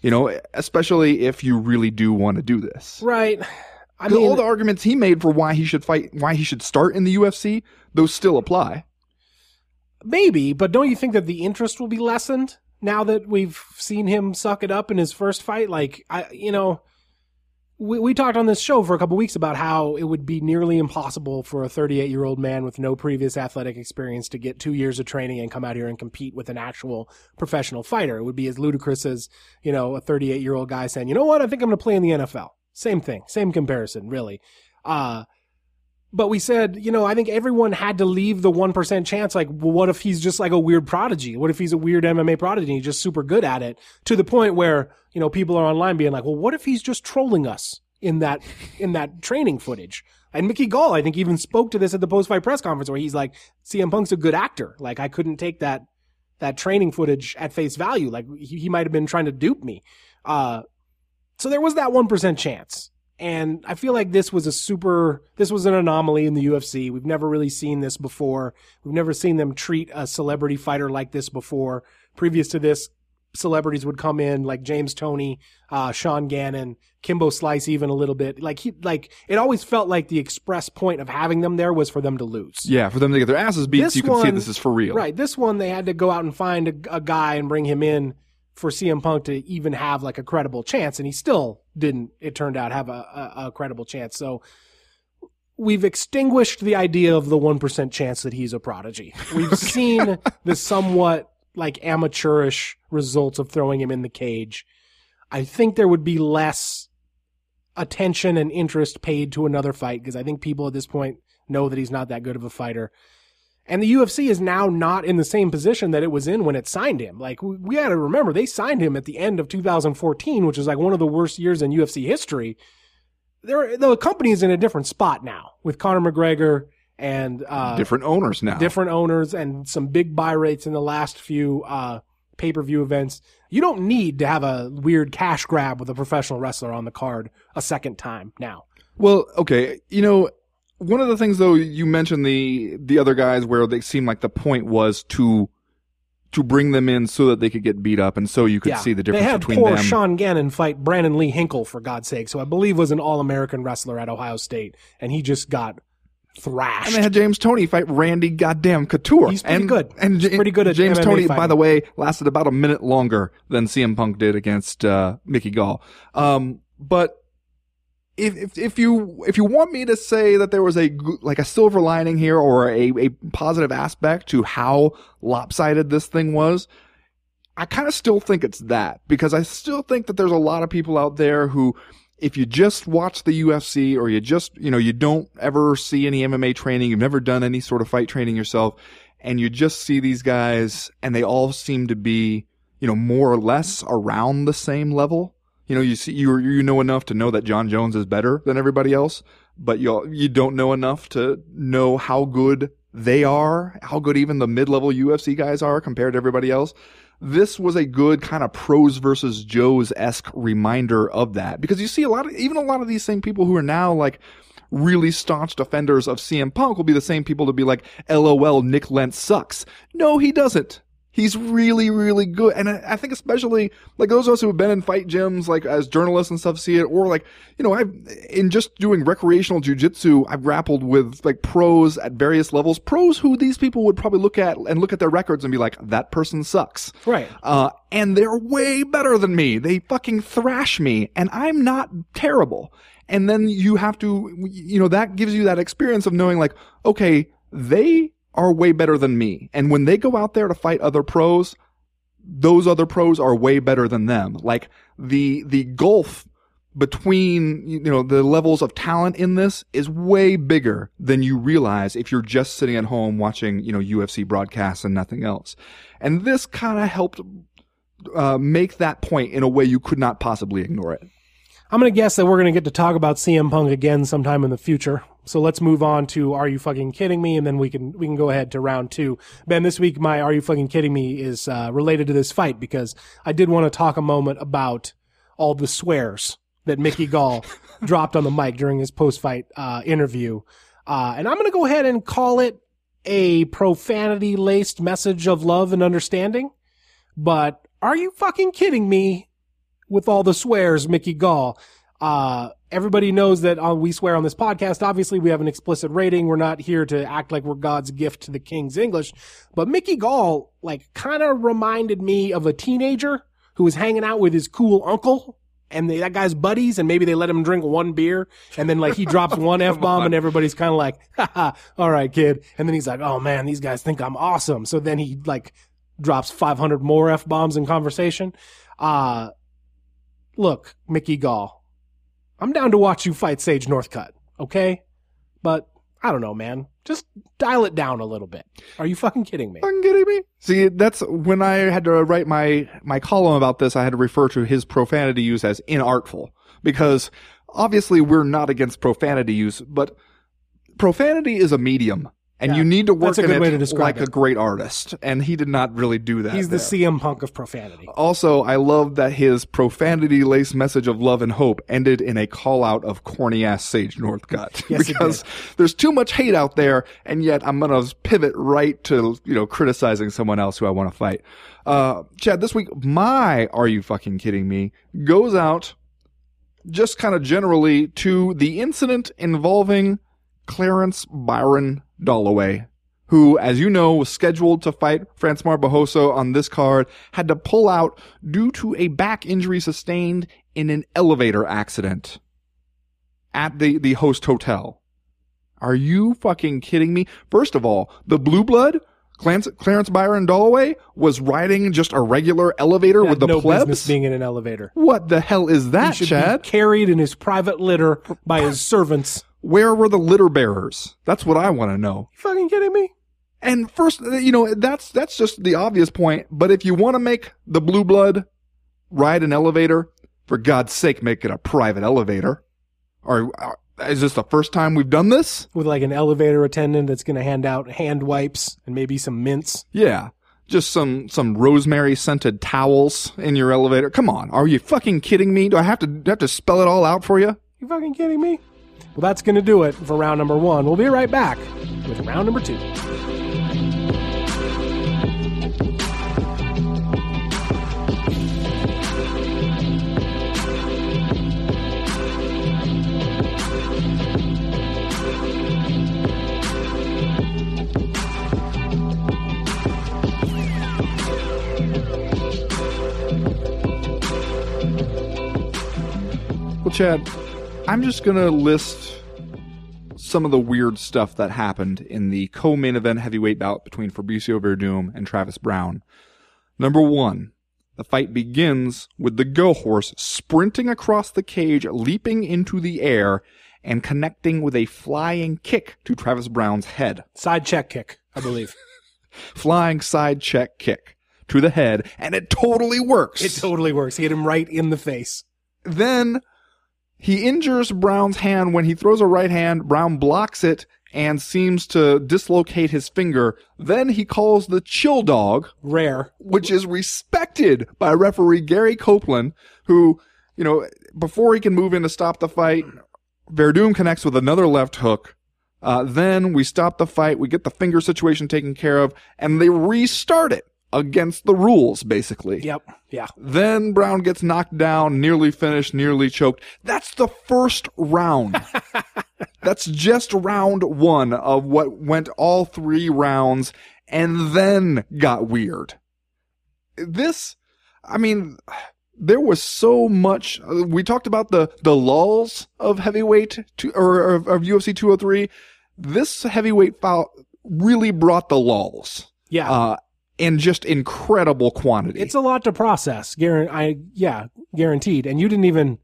You know, especially if you really do want to do this. Right. I mean, all the arguments he made for why he should fight, why he should start in the UFC, those still apply. maybe, but don't you think that the interest will be lessened now that we've seen him suck it up in his first fight? Like, I, you know, we, we talked on this show for a couple weeks about how it would be nearly impossible for a 38 year old man with no previous athletic experience to get two years of training and come out here and compete with an actual professional fighter. It would be as ludicrous as, you know, a 38 year old guy saying, you know what, I think I'm going to play in the NFL. Same thing, same comparison, really. Uh, but we said, you know, I think everyone had to leave the 1% chance. Like, well, what if he's just like a weird prodigy? What if he's a weird MMA prodigy and he's just super good at it to the point where, you know, people are online being like, well, what if he's just trolling us in that, in that *laughs* training footage? And Mickey Gall, I think, even spoke to this at the post fight press conference where he's like, CM Punk's a good actor. Like, I couldn't take that, that training footage at face value. Like, he, he might have been trying to dupe me. Uh, so there was that 1% chance. And I feel like this was a super, this was an anomaly in the UFC. We've never really seen this before. We've never seen them treat a celebrity fighter like this before. Previous to this, celebrities would come in like James Toney, uh, Sean Gannon, Kimbo Slice, even a little bit. Like he, like it always felt like the express point of having them there was for them to lose. Yeah, for them to get their asses beat, This so you can see this is for real. Right. This one, they had to go out and find a, a guy and bring him in for CM Punk to even have like a credible chance. And he still didn't, it turned out, have a, a, a credible chance. So we've extinguished the idea of the 1% chance that he's a prodigy. We've *laughs* seen the somewhat like amateurish results of throwing him in the cage. I think there would be less attention and interest paid to another fight because I think people at this point know that he's not that good of a fighter. And the UFC is now not in the same position that it was in when it signed him. Like we, got to remember, they signed him at the end of 2014, which is like one of the worst years in UFC history. There, the company is in a different spot now with Conor McGregor and uh, Different owners now. different owners and some big buy rates in the last few uh, pay per view events. You don't need to have a weird cash grab with a professional wrestler on the card a second time now. Well, okay, you know, one of the things though you mentioned the the other guys where they seemed like the point was to to bring them in so that they could get beat up and so you could see the difference they had between poor them. Sean Gannon fight Brandon Lee Hinkle for God's sake, so I believe was an All American wrestler at Ohio State, and he just got thrashed. and they had James Toney fight Randy goddamn Couture. He's pretty and, good. And He's pretty good at James MMA Toney, by the way, lasted about a minute longer than CM Punk did against uh, Mickey Gall. Um, but if, if if you if you want me to say that there was a like a silver lining here or a, a positive aspect to how lopsided this thing was, I kind of still think it's that because I still think that there's a lot of people out there who if you just watch the UFC or you just, you know, you don't ever see any MMA training, you've never done any sort of fight training yourself and you just see these guys and they all seem to be, you know, more or less around the same level. You know, you see, you you know enough to know that Jon Jones is better than everybody else, but you you don't know enough to know how good they are, how good even the mid-level UFC guys are compared to everybody else. This was a good kind of pros versus Joes esque reminder of that because you see a lot of even a lot of these same people who are now like really staunch defenders of CM Punk will be the same people to be like, LOL, Nik Lentz sucks. No, he doesn't. He's really, really good. And I, I think especially like those of us who have been in fight gyms, like as journalists and stuff see it, or like, you know, I've, in just doing recreational jujitsu, I've grappled with like pros at various levels, pros who these people would probably look at and look at their records and be like, that person sucks. Right. Uh, and they're way better than me. They fucking thrash me and I'm not terrible. And then you have to, you know, that gives you that experience of knowing like, okay, they are way better than me. And when they go out there to fight other pros, those other pros are way better than them. Like the, the gulf between, you know, the levels of talent in this is way bigger than you realize if you're just sitting at home watching, you know, UFC broadcasts and nothing else. And this kind of helped uh, make that point in a way you could not possibly ignore it. I'm going to guess that we're going to get to talk about CM Punk again sometime in the future. So let's move on to Are You Fucking Kidding Me? And then we can, we can go ahead to round two. Ben, this week, my Are You Fucking Kidding Me is, uh, related to this fight because I did want to talk a moment about all the swears that Mickey *laughs* Gall dropped on the mic during his post fight, uh, interview. Uh, and I'm going to go ahead and call it a profanity laced message of love and understanding. But are you fucking kidding me with all the swears, Mickey Gall? Uh, everybody knows that uh, we swear on this podcast. Obviously, we have an explicit rating. We're not here to act like we're God's gift to the King's English. But Mickey Gall, like, kind of reminded me of a teenager who was hanging out with his cool uncle and they, that guy's buddies and maybe they let him drink one beer and then like he drops *laughs* one F bomb and everybody's kind of like, haha, all right, kid. And then he's like, oh man, these guys think I'm awesome. So then he like drops 500 more F bombs in conversation. Uh, look, Mickey Gall, I'm down to watch you fight Sage Northcutt. Okay. But I don't know, man. Just dial it down a little bit. Are you fucking kidding me? fucking kidding me? See, that's when I had to write my my column about this. I had to refer to his profanity use as inartful because obviously we're not against profanity use, but profanity is a medium, and Yeah, you need to work that's a in good it way to describe like it. a great artist, and he did not really do that. He's the there. CM Punk of profanity. Also, I love that his profanity laced message of love and hope ended in a call out of corny ass Sage Northcutt. *laughs* Yes, because there's too much hate out there, and yet I'm going to pivot right to, you know, criticizing someone else who I want to fight. Uh, Chad, this week, my Are You Fucking Kidding Me goes out just kind of generally to the incident involving Clarence Byron Dollaway who, as you know, was scheduled to fight Francois Barroso on this card, had to pull out due to a back injury sustained in an elevator accident at the, the host hotel. Are you fucking kidding me? First of all, the blue blood, Clarence, Clarence Byron Dollaway, was riding just a regular elevator with the no plebs. business being in an elevator. what the hell is He that, should Chad? be carried in his private litter by his servants. Where were the litter bearers? That's what I want to know. You fucking kidding me? And first, you know, that's that's just the obvious point. But if you want to make the blue blood ride an elevator, for God's sake, make it a private elevator. Or is this the first time we've done this? With like an elevator attendant that's going to hand out hand wipes and maybe some mints. Yeah, just some some rosemary scented towels in your elevator. Come on, are you fucking kidding me? Do I have to do I have to spell it all out for you? You fucking kidding me? Well, that's going to do it for round number one. We'll be right back with round number two. Well, Chad, I'm just gonna list some of the weird stuff that happened in the co-main event heavyweight bout between Fabricio Werdum and Travis Browne. Number one, the fight begins with the go horse sprinting across the cage, leaping into the air, and connecting with a flying kick to Travis Browne's head. Side check kick, I believe. *laughs* Flying side check kick to the head, and it totally works. it totally works. He hit him right in the face. Then he injures Browne's hand when he throws a right hand. Browne blocks it and seems to dislocate his finger. Then he calls the chill dog, Rare. which is respected by referee Gary Copeland, who, you know, before he can move in to stop the fight, Werdum connects with another left hook. Uh, then we stop the fight, we get the finger situation taken care of, and they restart it against the rules, basically. Yep. Yeah. Then Browne gets knocked down, nearly finished, nearly choked. That's the first round. *laughs* That's just round one of what went all three rounds and then got weird. This, I mean, there was so much. We talked about the, the lulls of heavyweight to, or of, of UFC 203. This heavyweight foul really brought the lulls, Yeah. uh, in just incredible quantity. it's a lot to process. Guaran- I yeah, guaranteed. And you didn't even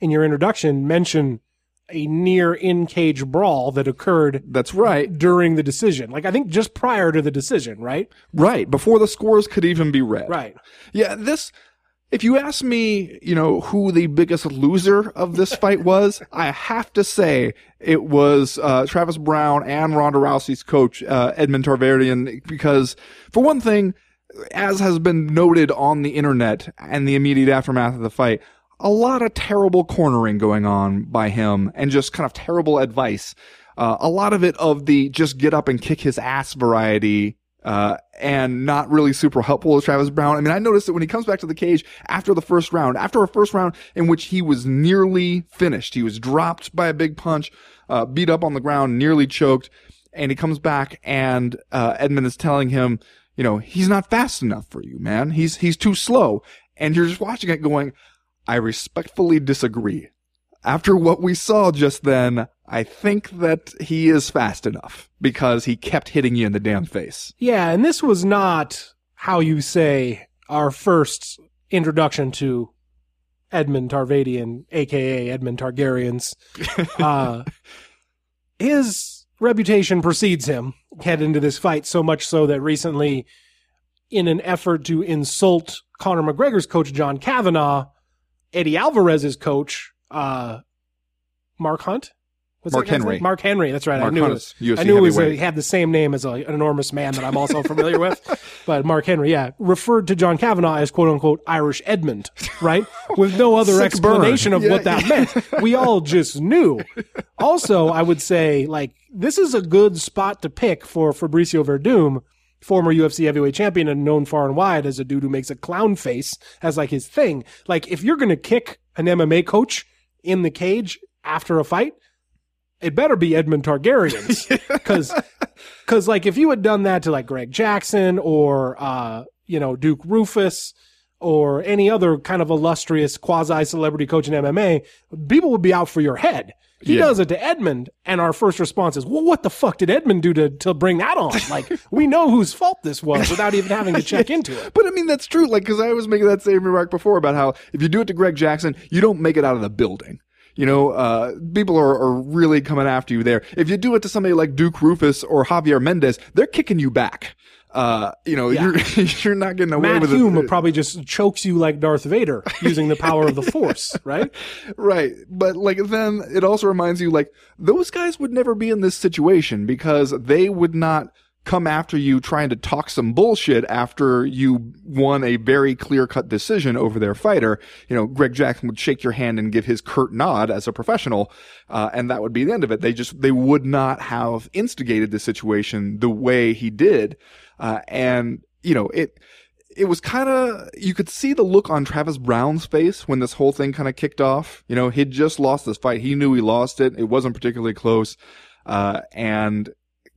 in your introduction mention a near in cage brawl that occurred That's right. during the decision. Like I think just prior to the decision, right? Right. Before the scores could even be read. Right. Yeah. This, if you ask me, you know, who the biggest loser of this fight *laughs* was, I have to say it was, uh, Travis Browne and Ronda Rousey's coach, uh, Edmond Tarverdyan, because for one thing, as has been noted on the internet and the immediate aftermath of the fight, a lot of terrible cornering going on by him and just kind of terrible advice. Uh, a lot of it of the just get up and kick his ass variety uh, and not really super helpful with Travis Browne. I mean, I noticed that when he comes back to the cage after the first round, after a first round in which he was nearly finished, he was dropped by a big punch, uh, beat up on the ground, nearly choked, and he comes back and, uh, Edmond is telling him, you know, he's not fast enough for you, man. He's, he's too slow. And you're just watching it going, I respectfully disagree. After what we saw just then, I think that he is fast enough because he kept hitting you in the damn face. Yeah, and this was not how you say our first introduction to Edmond Tarverdyan, aka Edmund Targaryens. *laughs* uh, his reputation precedes him head into this fight so much so that recently, in an effort to insult Conor McGregor's coach John Kavanagh, Eddie Alvarez's coach, uh, Mark Hunt. What's Mark Henry. name? Mark Henry. That's right. Mark I knew Hunt it. UFC I knew it was a, he had the same name as a, an enormous man that I'm also *laughs* familiar with. But Mark Henry, yeah, referred to John Kavanagh as quote unquote Irish Edmund, right? *laughs* With no other Sick explanation burn. of what Yeah, that meant. *laughs* We all just knew. Also, I would say like this is a good spot to pick for Fabricio Werdum, former UFC heavyweight champion and known far and wide as a dude who makes a clown face as like his thing. Like if you're going to kick an MMA coach in the cage after a fight, it better be Edmund Targaryen's *laughs* because because like if you had done that to like Greg Jackson or uh you know Duke Roufus or any other kind of illustrious quasi celebrity coach in MMA, people would be out for your head. He Yeah. does it to Edmund, and our first response is, "Well, what the fuck did Edmund do to to bring that on? *laughs* Like, we know whose fault this was without even having to check into it." *laughs* But I mean, that's true. Like, cause I was making that same remark before about how if you do it to Greg Jackson, you don't make it out of the building. You know, uh, people are, are really coming after you there. If you do it to somebody like Duke Roufus or Javier Mendez, they're kicking you back. Uh, you know, Yeah. you're, *laughs* you're not getting away Matt with Hume it. probably just chokes you like Darth Vader using the power of the Force, *laughs* right? Right. But like then it also reminds you like those guys would never be in this situation because they would not come after you trying to talk some bullshit after you won a very clear cut decision over their fighter. You know, Greg Jackson would shake your hand and give his curt nod as a professional. Uh, and that would be the end of it. They just, they would not have instigated the situation the way he did. Uh, and you know, it, it was kind of you could see the look on Travis Browne's face when this whole thing kind of kicked off. You know, he'd just lost this fight. He knew he lost it. It wasn't particularly close. Uh, and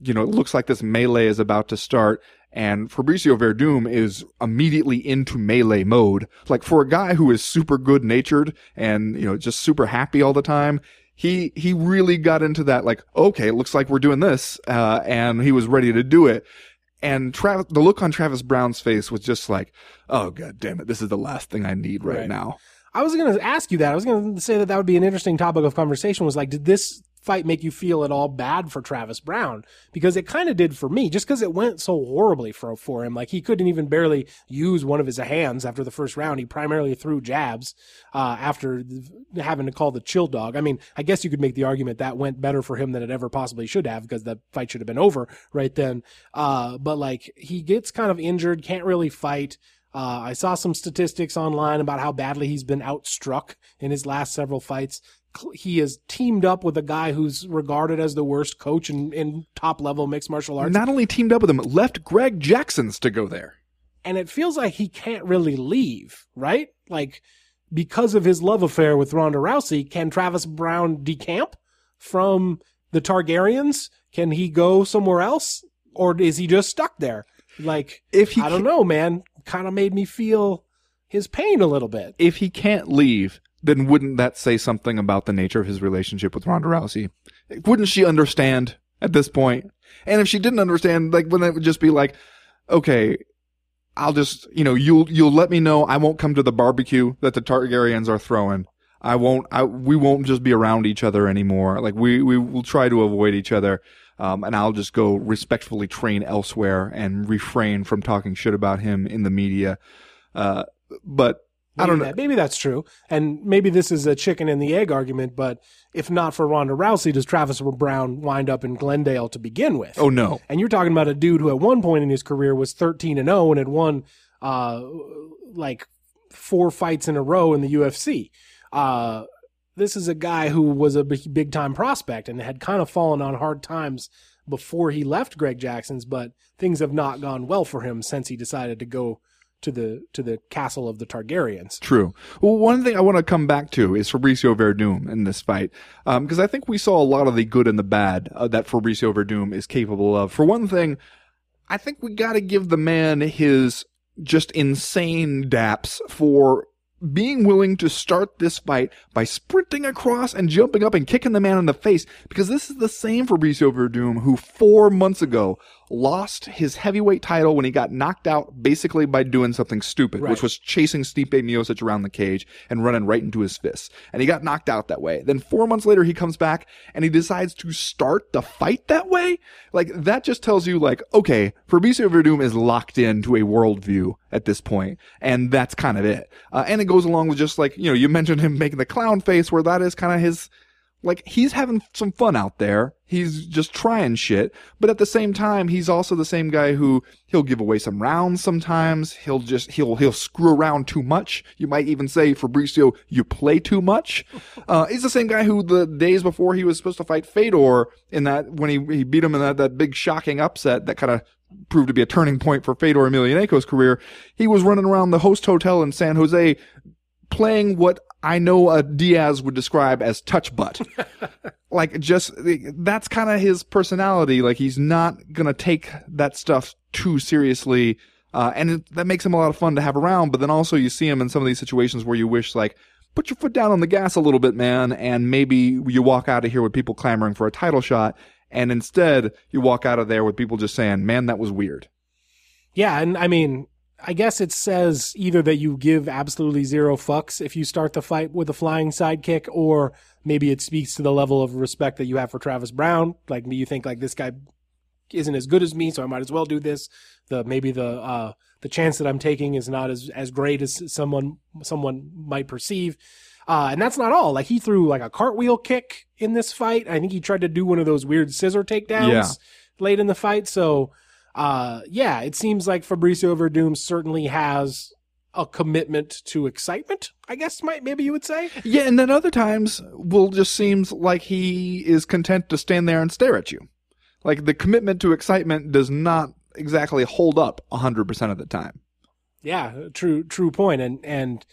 you know, it looks like this melee is about to start. And Fabricio Werdum is immediately into melee mode. Like for a guy who is super good natured and, you know, just super happy all the time, he, he really got into that, like, okay, it looks like we're doing this. Uh, and he was ready to do it. And Travis, the look on Travis Browne's face was just like, oh, god damn it. This is the last thing I need right, Right. now. I was going to ask you that. I was going to say that that would be an interesting topic of conversation. Was like, did this fight make you feel at all bad for Travis Browne? Because it kind of did for me, just because it went so horribly for for him. Like he couldn't even barely use one of his hands after the first round. He primarily threw jabs uh, after having to call the chill dog. I mean, I guess you could make the argument that went better for him than it ever possibly should have because the fight should have been over right then. Uh, but like he gets kind of injured, can't really fight. Uh, I saw some statistics online about how badly he's been outstruck in his last several fights. He has teamed up with a guy who's regarded as the worst coach in, in top level mixed martial arts. Not only teamed up with him, left Greg Jackson's to go there. and it feels like he can't really leave, right? Like, because of his love affair with Ronda Rousey, can Travis Browne decamp from the Targaryens? Can he go somewhere else? Or is he just stuck there? Like, If he I don't know, man. Kind of made me feel his pain a little bit. if he can't leave, then wouldn't that say something about the nature of his relationship with Ronda Rousey? Wouldn't she understand at this point? And if she didn't understand, like, wouldn't it would just be like, okay, I'll just, you know, you'll, you'll let me know I won't come to the barbecue that the Targaryens are throwing. I won't, I, we won't just be around each other anymore. Like, we, we will try to avoid each other. Um, and I'll just go respectfully train elsewhere and refrain from talking shit about him in the media. Uh, but I don't know. that- maybe that's true. And maybe this is a chicken and the egg argument, but if not for Ronda Rousey, does Travis Browne wind up in Glendale to begin with? Oh no. And you're talking about a dude who at one point in his career was 13 and 0 and had won uh like four fights in a row in the UFC. Uh this is a guy who was a big time prospect and had kind of fallen on hard times before he left Greg Jackson's, but things have not gone well for him since he decided to go to the to the castle of the Targaryens. True. Well, one thing I want to come back to is Fabricio Werdum in this fight, because um, I think we saw a lot of the good and the bad uh, that Fabricio Werdum is capable of. For one thing, I think we got to give the man his just insane daps for being willing to start this fight by sprinting across and jumping up and kicking the man in the face because this is the same Fabricio Werdum who four months ago lost his heavyweight title when he got knocked out basically by doing something stupid, right. which was chasing Stipe Miocic around the cage and running right into his fists. And he got knocked out that way. Then four months later, he comes back and he decides to start the fight that way. Like that just tells you like, okay, Fabricio Werdum is locked into a worldview at this point, and that's kind of it. Uh, and it goes along with just like, you know, you mentioned him making the clown face where that is kind of his, like he's having some fun out there. He's just trying shit. But at the same time, he's also the same guy who he'll give away some rounds sometimes. He'll just, he'll, he'll screw around too much. You might even say, Fabricio, you play too much. *laughs* Uh, he's the same guy who the days before he was supposed to fight Fedor in that, when he, he beat him in that, that big shocking upset that kind of proved to be a turning point for Fedor Emelianenko's career. He was running around the host hotel in San Jose playing what I know a Diaz would describe as touch butt. *laughs* like just that's kind of his personality. Like he's not gonna take that stuff too seriously. Uh, and it, that makes him a lot of fun to have around. But then also you see him in some of these situations where you wish like, put your foot down on the gas a little bit, man. And maybe you walk out of here with people clamoring for a title shot. And instead you walk out of there with people just saying, man, that was weird. Yeah. And I mean, I guess it says either that you give absolutely zero fucks if you start the fight with a flying sidekick, or maybe it speaks to the level of respect that you have for Travis Browne. Like you think like this guy isn't as good as me, so I might as well do this. The maybe the uh, the chance that I'm taking is not as as great as someone someone might perceive. Uh, and that's not all. Like he threw like a cartwheel kick in this fight. I think he tried to do one of those weird scissor takedowns yeah. late in the fight. So uh, yeah, it seems like Fabricio Werdum certainly has a commitment to excitement, I guess might maybe you would say. Yeah, and then other times will just seems like he is content to stand there and stare at you. Like the commitment to excitement does not exactly hold up 100% of the time. Yeah, true true point and and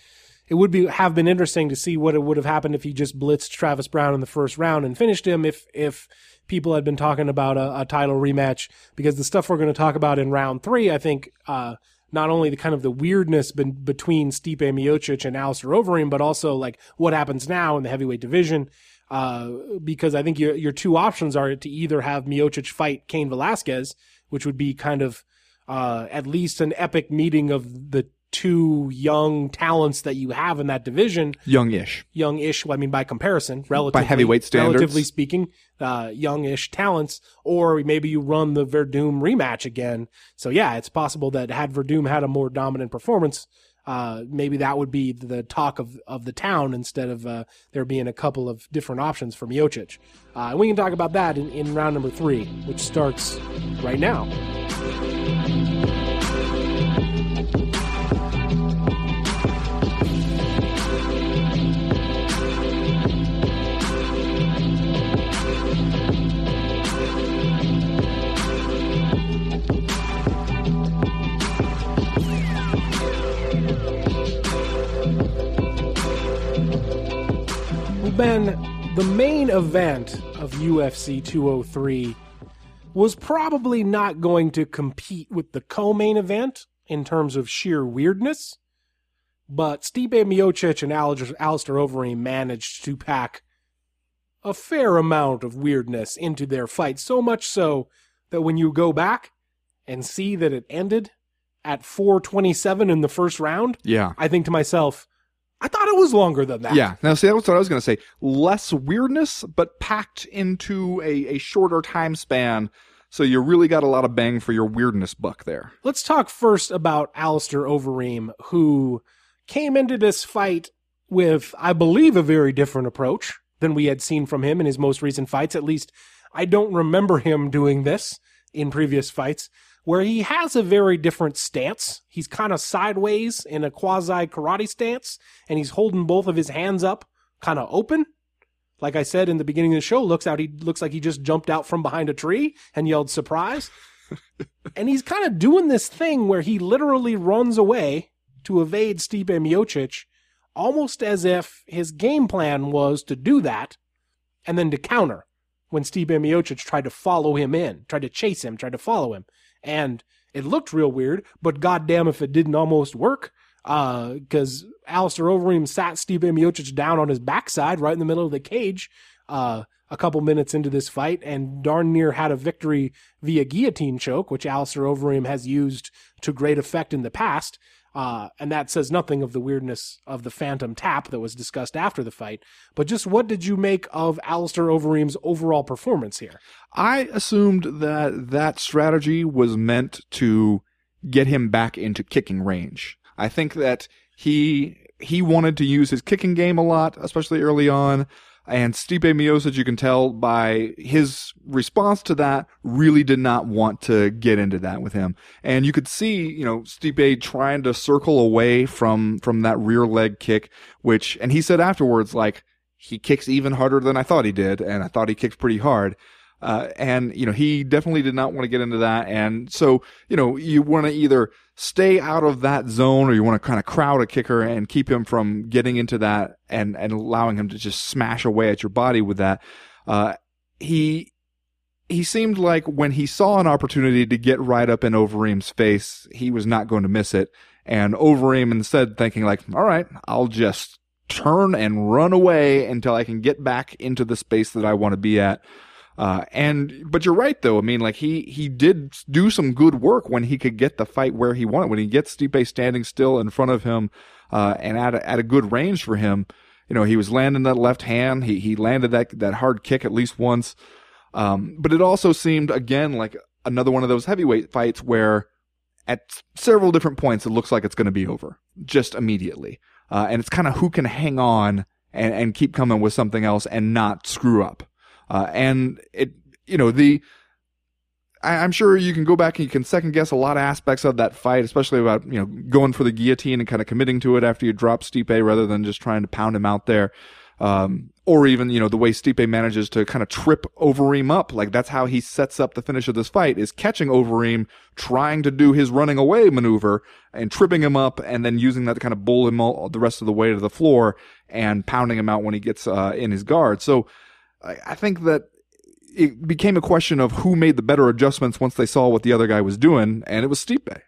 it would be have been interesting to see what it would have happened if he just blitzed Travis Browne in the first round and finished him if if people had been talking about a, a title rematch because the stuff we're going to talk about in round three, I think, uh, not only the kind of the weirdness be- between Stipe Miocic and Alistair Overeem, but also like what happens now in the heavyweight division. Uh, because I think your your two options are to either have Miocic fight Cain Velasquez, which would be kind of uh, at least an epic meeting of the two young talents that you have in that division. Youngish. Youngish, well, I mean, by comparison, relatively. By heavyweight standards. Relatively speaking, uh, youngish talents. Or maybe you run the Werdum rematch again. So yeah, it's possible that had Werdum had a more dominant performance, uh, maybe that would be the talk of, of the town instead of uh, there being a couple of different options for Miocic. Uh, and we can talk about that in, in round number three, which starts right now. Ben, the main event of UFC 203 was probably not going to compete with the co-main event in terms of sheer weirdness, but Stipe Miocic and Alistair Overeem managed to pack a fair amount of weirdness into their fight, so much so that when you go back and see that it ended at 427 in the first round, yeah. I think to myself, I thought it was longer than that. Yeah. Now, see, that's what I was going to say. Less weirdness, but packed into a, a shorter time span. So you really got a lot of bang for your weirdness buck there. Let's talk first about Alistair Overeem, who came into this fight with, I believe, a very different approach than we had seen from him in his most recent fights. At least I don't remember him doing this in previous fights where he has a very different stance. He's kind of sideways in a quasi karate stance, and he's holding both of his hands up kind of open. Like I said in the beginning of the show, looks out he looks like he just jumped out from behind a tree and yelled surprise. *laughs* and he's kind of doing this thing where he literally runs away to evade Stipe Miocic, almost as if his game plan was to do that and then to counter when Stipe Miocic tried to follow him in, tried to chase him, tried to follow him. And it looked real weird, but goddamn if it didn't almost work. Because uh, Alistair Overeem sat Stipe Miocic down on his backside right in the middle of the cage uh, a couple minutes into this fight and darn near had a victory via guillotine choke, which Alistair Overeem has used to great effect in the past. Uh, and that says nothing of the weirdness of the phantom tap that was discussed after the fight. But just what did you make of Alistair Overeem's overall performance here? I assumed that that strategy was meant to get him back into kicking range. I think that he he wanted to use his kicking game a lot, especially early on. And Stipe Miocic, you can tell by his response to that, really did not want to get into that with him. And you could see, you know, Stipe trying to circle away from, from that rear leg kick, which, and he said afterwards, like, he kicks even harder than I thought he did, and I thought he kicked pretty hard. Uh, and, you know, he definitely did not want to get into that. And so, you know, you want to either stay out of that zone or you want to kind of crowd a kicker and keep him from getting into that and, and allowing him to just smash away at your body with that. Uh, he, he seemed like when he saw an opportunity to get right up in Overeem's face, he was not going to miss it. And Overeem instead thinking like, all right, I'll just turn and run away until I can get back into the space that I want to be at. Uh, and but you're right though. I mean, like he he did do some good work when he could get the fight where he wanted. When he gets Stipe standing still in front of him, uh, and at a, at a good range for him, you know, he was landing that left hand. He he landed that that hard kick at least once. Um, but it also seemed again like another one of those heavyweight fights where at several different points it looks like it's going to be over just immediately. Uh, and it's kind of who can hang on and, and keep coming with something else and not screw up. Uh, and it, you know, the, I, am sure you can go back and you can second guess a lot of aspects of that fight, especially about, you know, going for the guillotine and kind of committing to it after you drop Stipe rather than just trying to pound him out there. Um, or even, you know, the way Stipe manages to kind of trip Overeem up. Like that's how he sets up the finish of this fight is catching Overeem, trying to do his running away maneuver and tripping him up and then using that to kind of bull him all, the rest of the way to the floor and pounding him out when he gets, uh, in his guard. So, I think that it became a question of who made the better adjustments once they saw what the other guy was doing, and it was Stipe.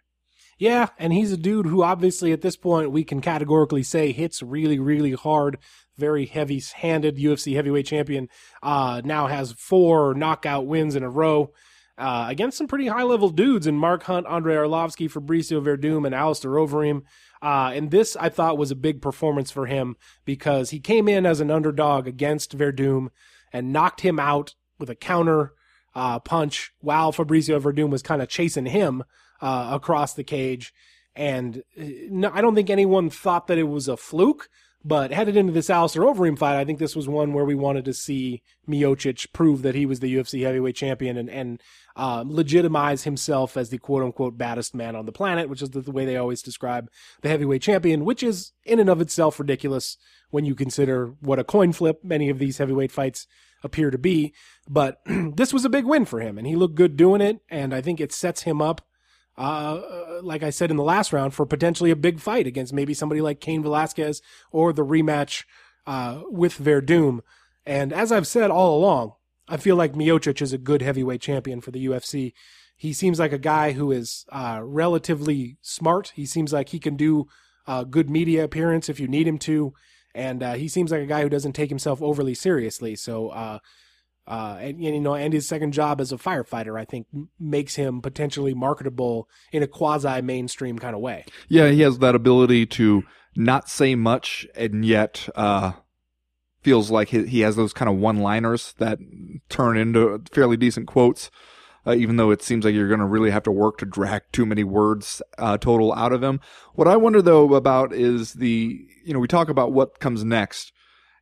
Yeah, and he's a dude who obviously at this point we can categorically say hits really, really hard, very heavy handed UFC heavyweight champion. Uh, now has four knockout wins in a row. Uh, against some pretty high level dudes in Mark Hunt, Andrei Arlovsky, Fabricio Werdum, and Alistair Overeem. Uh, and this I thought was a big performance for him because he came in as an underdog against Werdum and knocked him out with a counter uh, punch while Fabricio Werdum was kind of chasing him uh, across the cage. And uh, no, I don't think anyone thought that it was a fluke, but headed into this Alistair Overeem fight, I think this was one where we wanted to see Miocic prove that he was the UFC heavyweight champion and, and uh, legitimize himself as the quote unquote baddest man on the planet, which is the, the way they always describe the heavyweight champion, which is in and of itself ridiculous when you consider what a coin flip many of these heavyweight fights appear to be. But *clears throat* this was a big win for him, and he looked good doing it. And I think it sets him up, uh, like I said in the last round, for potentially a big fight against maybe somebody like Cain Velasquez or the rematch uh, with Werdum. And as I've said all along, I feel like Miocic is a good heavyweight champion for the UFC. He seems like a guy who is uh, relatively smart. He seems like he can do a good media appearance if you need him to and uh, he seems like a guy who doesn't take himself overly seriously. So, uh, uh, and, you know, and his second job as a firefighter, I think, makes him potentially marketable in a quasi mainstream kind of way. Yeah, he has that ability to not say much and yet uh, feels like he, he has those kind of one liners that turn into fairly decent quotes. Uh, even though it seems like you're going to really have to work to drag too many words uh, total out of him. What I wonder though about is the you know, we talk about what comes next,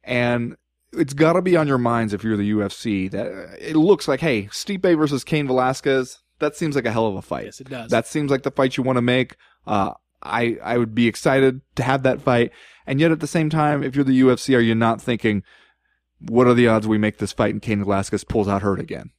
and it's got to be on your minds if you're the UFC that it looks like, hey, Stipe versus Cain Velasquez. That seems like a hell of a fight. Yes, it does. That seems like the fight you want to make. Uh, I I would be excited to have that fight. And yet at the same time, if you're the UFC, are you not thinking, what are the odds we make this fight and Cain Velasquez pulls out hurt again?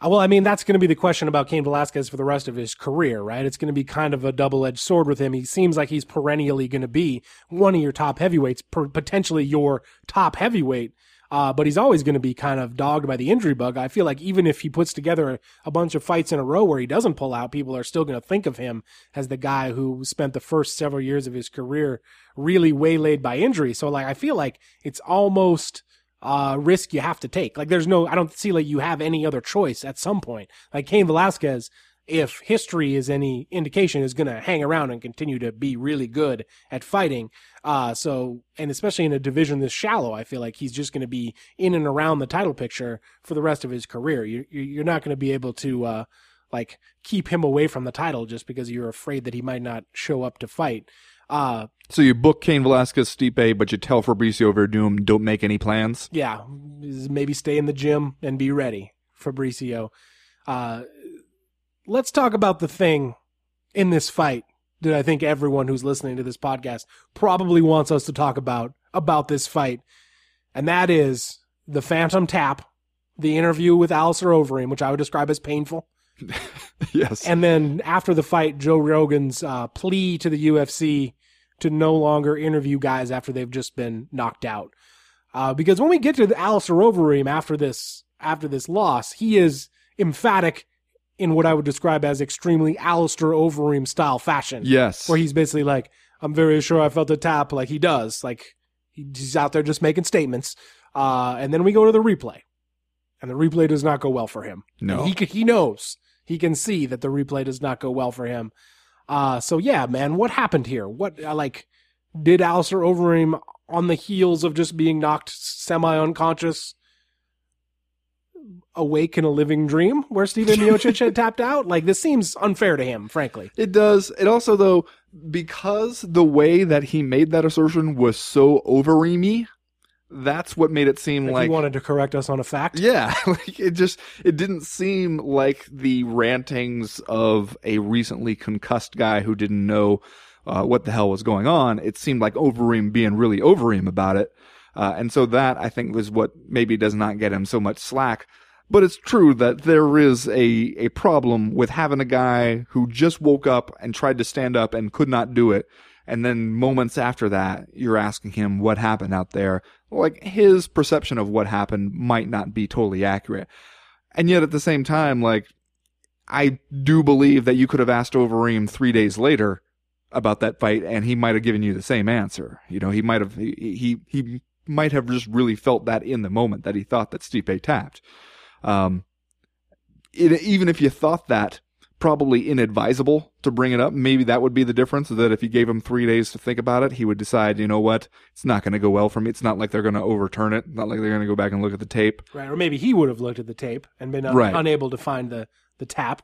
Well, I mean, that's going to be the question about Cain Velasquez for the rest of his career, right? It's going to be kind of a double edged sword with him. He seems like he's perennially going to be one of your top heavyweights, potentially your top heavyweight. Uh, but he's always going to be kind of dogged by the injury bug. I feel like even if he puts together a, a bunch of fights in a row where he doesn't pull out, people are still going to think of him as the guy who spent the first several years of his career really waylaid by injury. So like, I feel like it's almost, uh, risk you have to take. Like there's no, I don't see like you have any other choice at some point. Like Cain Velasquez, if history is any indication, is going to hang around and continue to be really good at fighting. Uh, so, and especially in a division this shallow, I feel like he's just going to be in and around the title picture for the rest of his career. You, you- you're not going to be able to, uh, like keep him away from the title just because you're afraid that he might not show up to fight. Uh, So you book Cain Velasquez, Stipe, but you tell Fabricio Werdum don't make any plans. yeah, maybe stay in the gym and be ready, Fabricio. Uh, let's talk about the thing in this fight that I think everyone who's listening to this podcast probably wants us to talk about about this fight, and that is the Phantom Tap, the interview with Alistair Overeem, which I would describe as painful. *laughs* yes. And then after the fight, Joe Rogan's uh, plea to the UFC to no longer interview guys after they've just been knocked out. Uh, because when we get to the Alistair Overeem after this after this loss, he is emphatic in what I would describe as extremely Alistair Overeem style fashion. yes. Where he's basically like, I'm very sure I felt a tap like he does. Like he's out there just making statements. Uh, and then we go to the replay. And the replay does not go well for him. No. And he he knows. He can see that the replay does not go well for him. Uh, so yeah, man, what happened here? What uh, like did Alistair Overeem on the heels of just being knocked semi unconscious awake in a living dream where Steven *laughs* Miocic had tapped out? Like this seems unfair to him, frankly. It does. It also, though, because the way that he made that assertion was so overeamy, that's what made it seem Like, like. he wanted to correct us on a fact. yeah, *laughs* like it just it didn't seem like the rantings of a recently concussed guy who didn't know uh, what the hell was going on. It seemed like Overeem being really Overeem about it, uh, and so that I think was what maybe does not get him so much slack. But it's true that there is a, a problem with having a guy who just woke up and tried to stand up and could not do it. And then moments after that, you're asking him what happened out there. Like his perception of what happened might not be totally accurate. And yet at the same time, like, I do believe that you could have asked Overeem three days later about that fight and he might have given you the same answer. You know, he might have, he, he, he might have just really felt that in the moment that he thought that Stipe tapped. Um, it, even if you thought that, probably inadvisable to bring it up. Maybe that would be the difference. That if you gave him three days to think about it, he would decide, you know what, it's not going to go well for me. It's not like they're going to overturn it. Not like they're going to go back and look at the tape. Right. Or maybe he would have looked at the tape and been un- Right. unable to find the, the tap.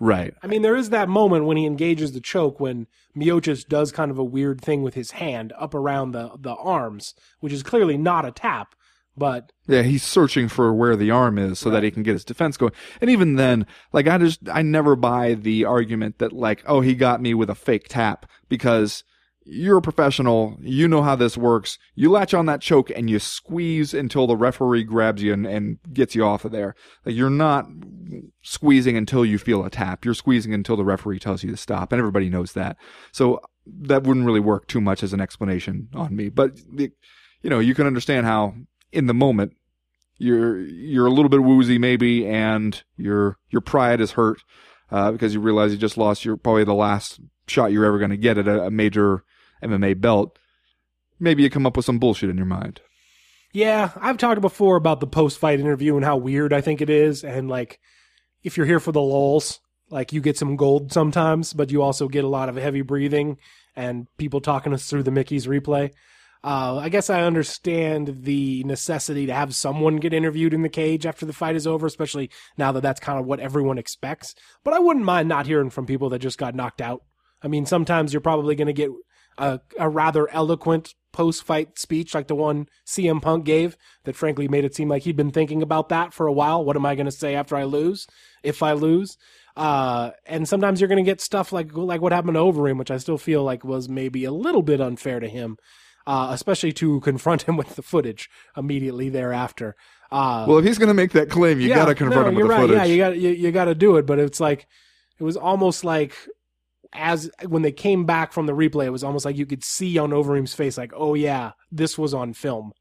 Right. I mean, there is that moment when he engages the choke when Miocic does kind of a weird thing with his hand up around the, the arms, which is clearly not a tap, but Yeah, he's searching for where the arm is so that he can get his defense going. And even then, like I just I never buy the argument that like, oh, he got me with a fake tap because you're a professional, you know how this works. You latch on that choke and you squeeze until the referee grabs you and, and gets you off of there. Like you're not squeezing until you feel a tap. You're squeezing until the referee tells you to stop, and everybody knows that. So that wouldn't really work too much as an explanation on me. But the, you know, you can understand how in the moment you're you're a little bit woozy maybe, and your your pride is hurt uh, because you realize you just lost your probably the last shot you're ever going to get at a, a major MMA belt. Maybe you come up with some bullshit in your mind. Yeah, I've talked before about the post fight interview and how weird I think it is. And like, if you're here for the lulls, like you get some gold sometimes, but you also get a lot of heavy breathing and people talking us through the Mickey's replay. Uh, I guess I understand the necessity to have someone get interviewed in the cage after the fight is over, especially now that that's kind of what everyone expects. But I wouldn't mind not hearing from people that just got knocked out. I mean, sometimes you're probably going to get a, a rather eloquent post fight speech like the one CM Punk gave that frankly made it seem like he'd been thinking about that for a while. What am I going to say after I lose? If I lose? Uh, and sometimes you're going to get stuff like like what happened to Overeem, which I still feel like was maybe a little bit unfair to him, uh, especially to confront him *laughs* with the footage immediately thereafter. Uh, Well, if he's going to make that claim, you yeah, got to confront no, him with the right. footage. Yeah, you got you, you got to do it. But it's like it was almost like as when they came back from the replay, it was almost like you could see on Overeem's face, like, oh yeah, this was on film,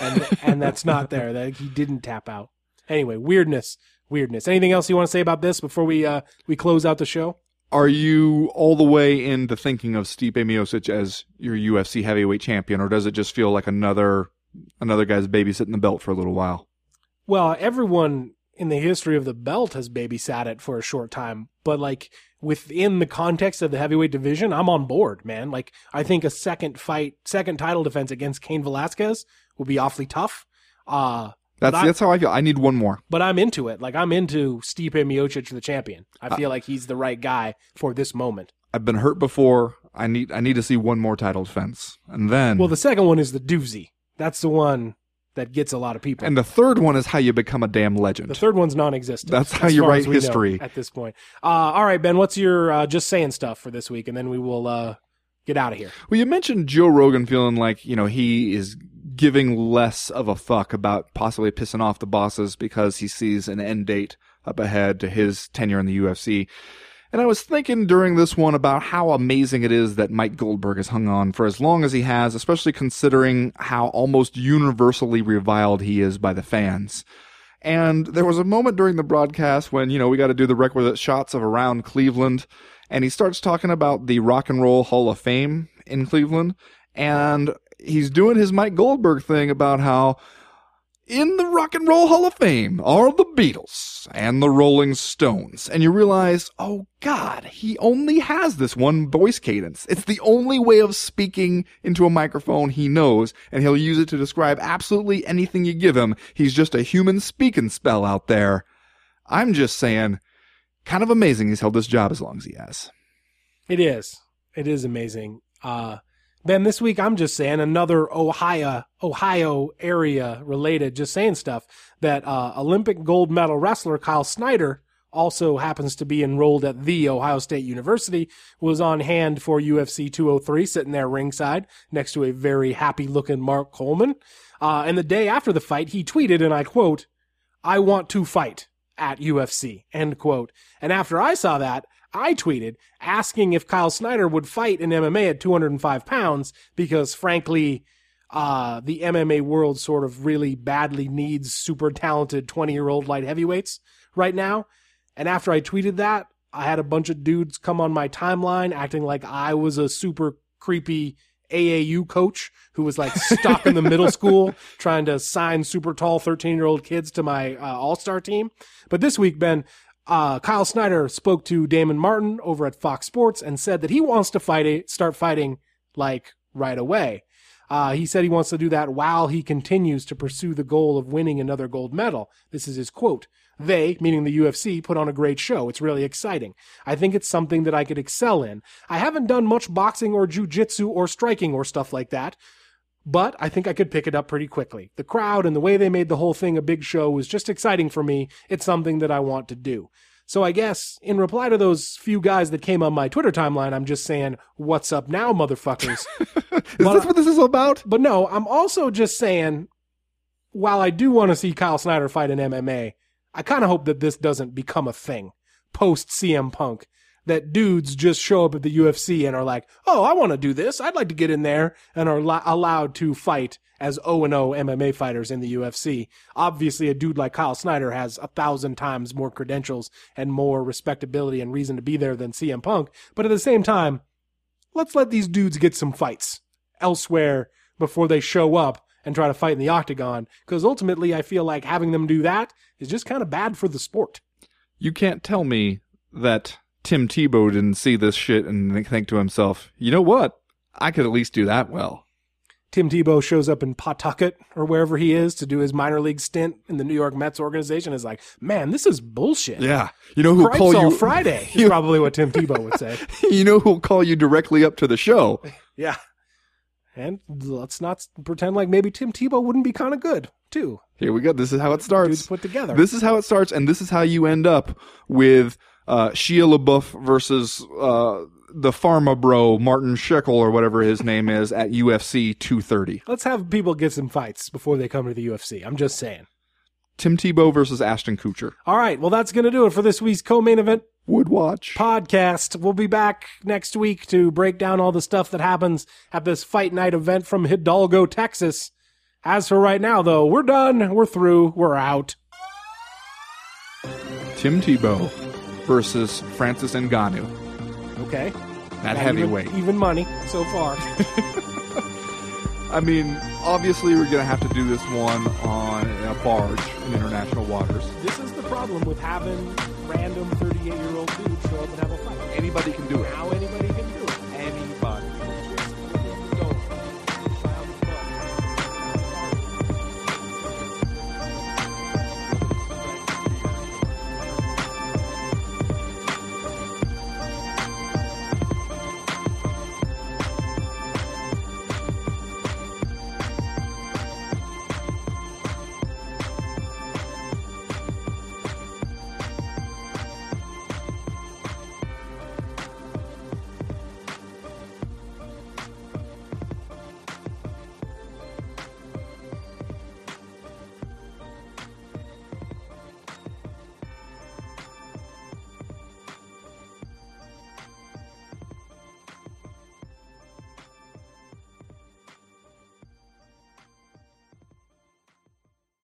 and and that's not *laughs* there. That he didn't tap out. Anyway, weirdness, weirdness. Anything else you want to say about this before we uh we close out the show? Are you all the way into thinking of Stipe Miocic as your UFC heavyweight champion, or does it just feel like another another guy's babysitting the belt for a little while? Well, everyone in the history of the belt has babysat it for a short time, but like within the context of the heavyweight division, I'm on board, man. Like I think a second fight, second title defense against Cain Velasquez would be awfully tough. Uh That's I- that's how I feel. I need one more. but I'm into it. Like I'm into Stipe Miocic the champion. I feel like he's the right guy for this moment. I've been hurt before. I need I need to see one more title defense, and then Well, the second one is the doozy. That's the one that gets a lot of people. and the third one is how you become a damn legend. The third one's non-existent. That's how you write as we know history. at this point. Uh, all right, Ben. What's your uh, just saying stuff for this week, and then we will uh, get out of here. Well, you mentioned Joe Rogan feeling like, you know, he is giving less of a fuck about possibly pissing off the bosses because he sees an end date up ahead to his tenure in the UFC. And I was thinking during this one about how amazing it is that Mike Goldberg has hung on for as long as he has, especially considering how almost universally reviled he is by the fans. And there was a moment during the broadcast when, you know, we got to do the requisite shots of around Cleveland. And he starts talking about the Rock and Roll Hall of Fame in Cleveland. And he's doing his Mike Goldberg thing about how in the Rock and Roll Hall of Fame are the Beatles and the Rolling Stones. And you realize, oh God, he only has this one voice cadence. It's the only way of speaking into a microphone he knows, and he'll use it to describe absolutely anything you give him. He's just a human speaking spell out there. I'm just saying, kind of amazing he's held this job as long as he has. It is. It is amazing. Uh, Ben, this week I'm just saying another Ohio, Ohio area related, just saying stuff that uh, Olympic gold medal wrestler Kyle Snyder also happens to be enrolled at the Ohio State University, was on hand for UFC 203, sitting there ringside next to a very happy looking Mark Coleman. Uh, and the day after the fight, he tweeted, and I quote, I want to fight at UFC, end quote. And after I saw that, I tweeted asking if Kyle Snyder would fight in MMA at 205 pounds because frankly, uh, the MMA world sort of really badly needs super talented 20 year old light heavyweights right now. And after I tweeted that, I had a bunch of dudes come on my timeline acting like I was a super creepy AAU coach who was like stuck in the middle school trying to sign super tall 13 year old kids to my uh, all star team. But this week, Ben, uh, Kyle Snyder spoke to Damon Martin over at Fox Sports and said that he wants to fight start fighting like right away. Uh, he said he wants to do that while he continues to pursue the goal of winning another gold medal. This is his quote. They, meaning the UFC, put on a great show. It's really exciting. I think it's something that I could excel in. I haven't done much boxing or jujitsu or striking or stuff like that, but I think I could pick it up pretty quickly. The crowd and the way they made the whole thing a big show was just exciting for me. It's something that I want to do. So I guess in reply to those few guys that came on my Twitter timeline, I'm just saying, what's up now, motherfuckers? *laughs* Is Well, this what this is about? But no, I'm also just saying, while I do want to see Kyle Snyder fight in MMA, I kind of hope that this doesn't become a thing post CM Punk. That dudes just show up at the UFC and are like, oh, I want to do this. I'd like to get in there and are lo- allowed to fight as O and O MMA fighters in the UFC. Obviously, a dude like Kyle Snyder has a thousand times more credentials and more respectability and reason to be there than CM Punk. But at the same time, let's let these dudes get some fights elsewhere before they show up and try to fight in the octagon. Because ultimately, I feel like having them do that is just kind of bad for the sport. You can't tell me that Tim Tebow didn't see this shit and think to himself, you know what? I could at least do that well. Tim Tebow shows up in Pawtucket or wherever he is to do his minor league stint in the New York Mets organization. Is like, man, this is bullshit. Yeah. You know who'll Cripes call you Friday *laughs* is probably what Tim Tebow would say. *laughs* you know who'll call you directly up to the show. *laughs* Yeah. And let's not pretend like maybe Tim Tebow wouldn't be kind of good too. Here we go. This is how it Dudes starts. put together. This is how it starts, and this is how you end up with uh, Shia LaBeouf versus uh, the Pharma Bro Martin Shkreli or whatever his name is at UFC 230. Let's have people get some fights before they come to the UFC. I'm just saying. Tim Tebow versus Ashton Kutcher. All right. Well, that's going to do it for this week's co-main event Would watch. podcast. We'll be back next week to break down all the stuff that happens at this fight night event from Hidalgo, Texas. As for right now, though, we're done. We're through. We're out. Tim Tebow versus Francis Ngannou Okay. at Got heavyweight. Even, even money so far. *laughs* *laughs* I mean, obviously we're gonna have to do this one on a barge in international waters. this is the problem with having random 38 year old dudes show up and have a fight. Anybody can do it. Now anybody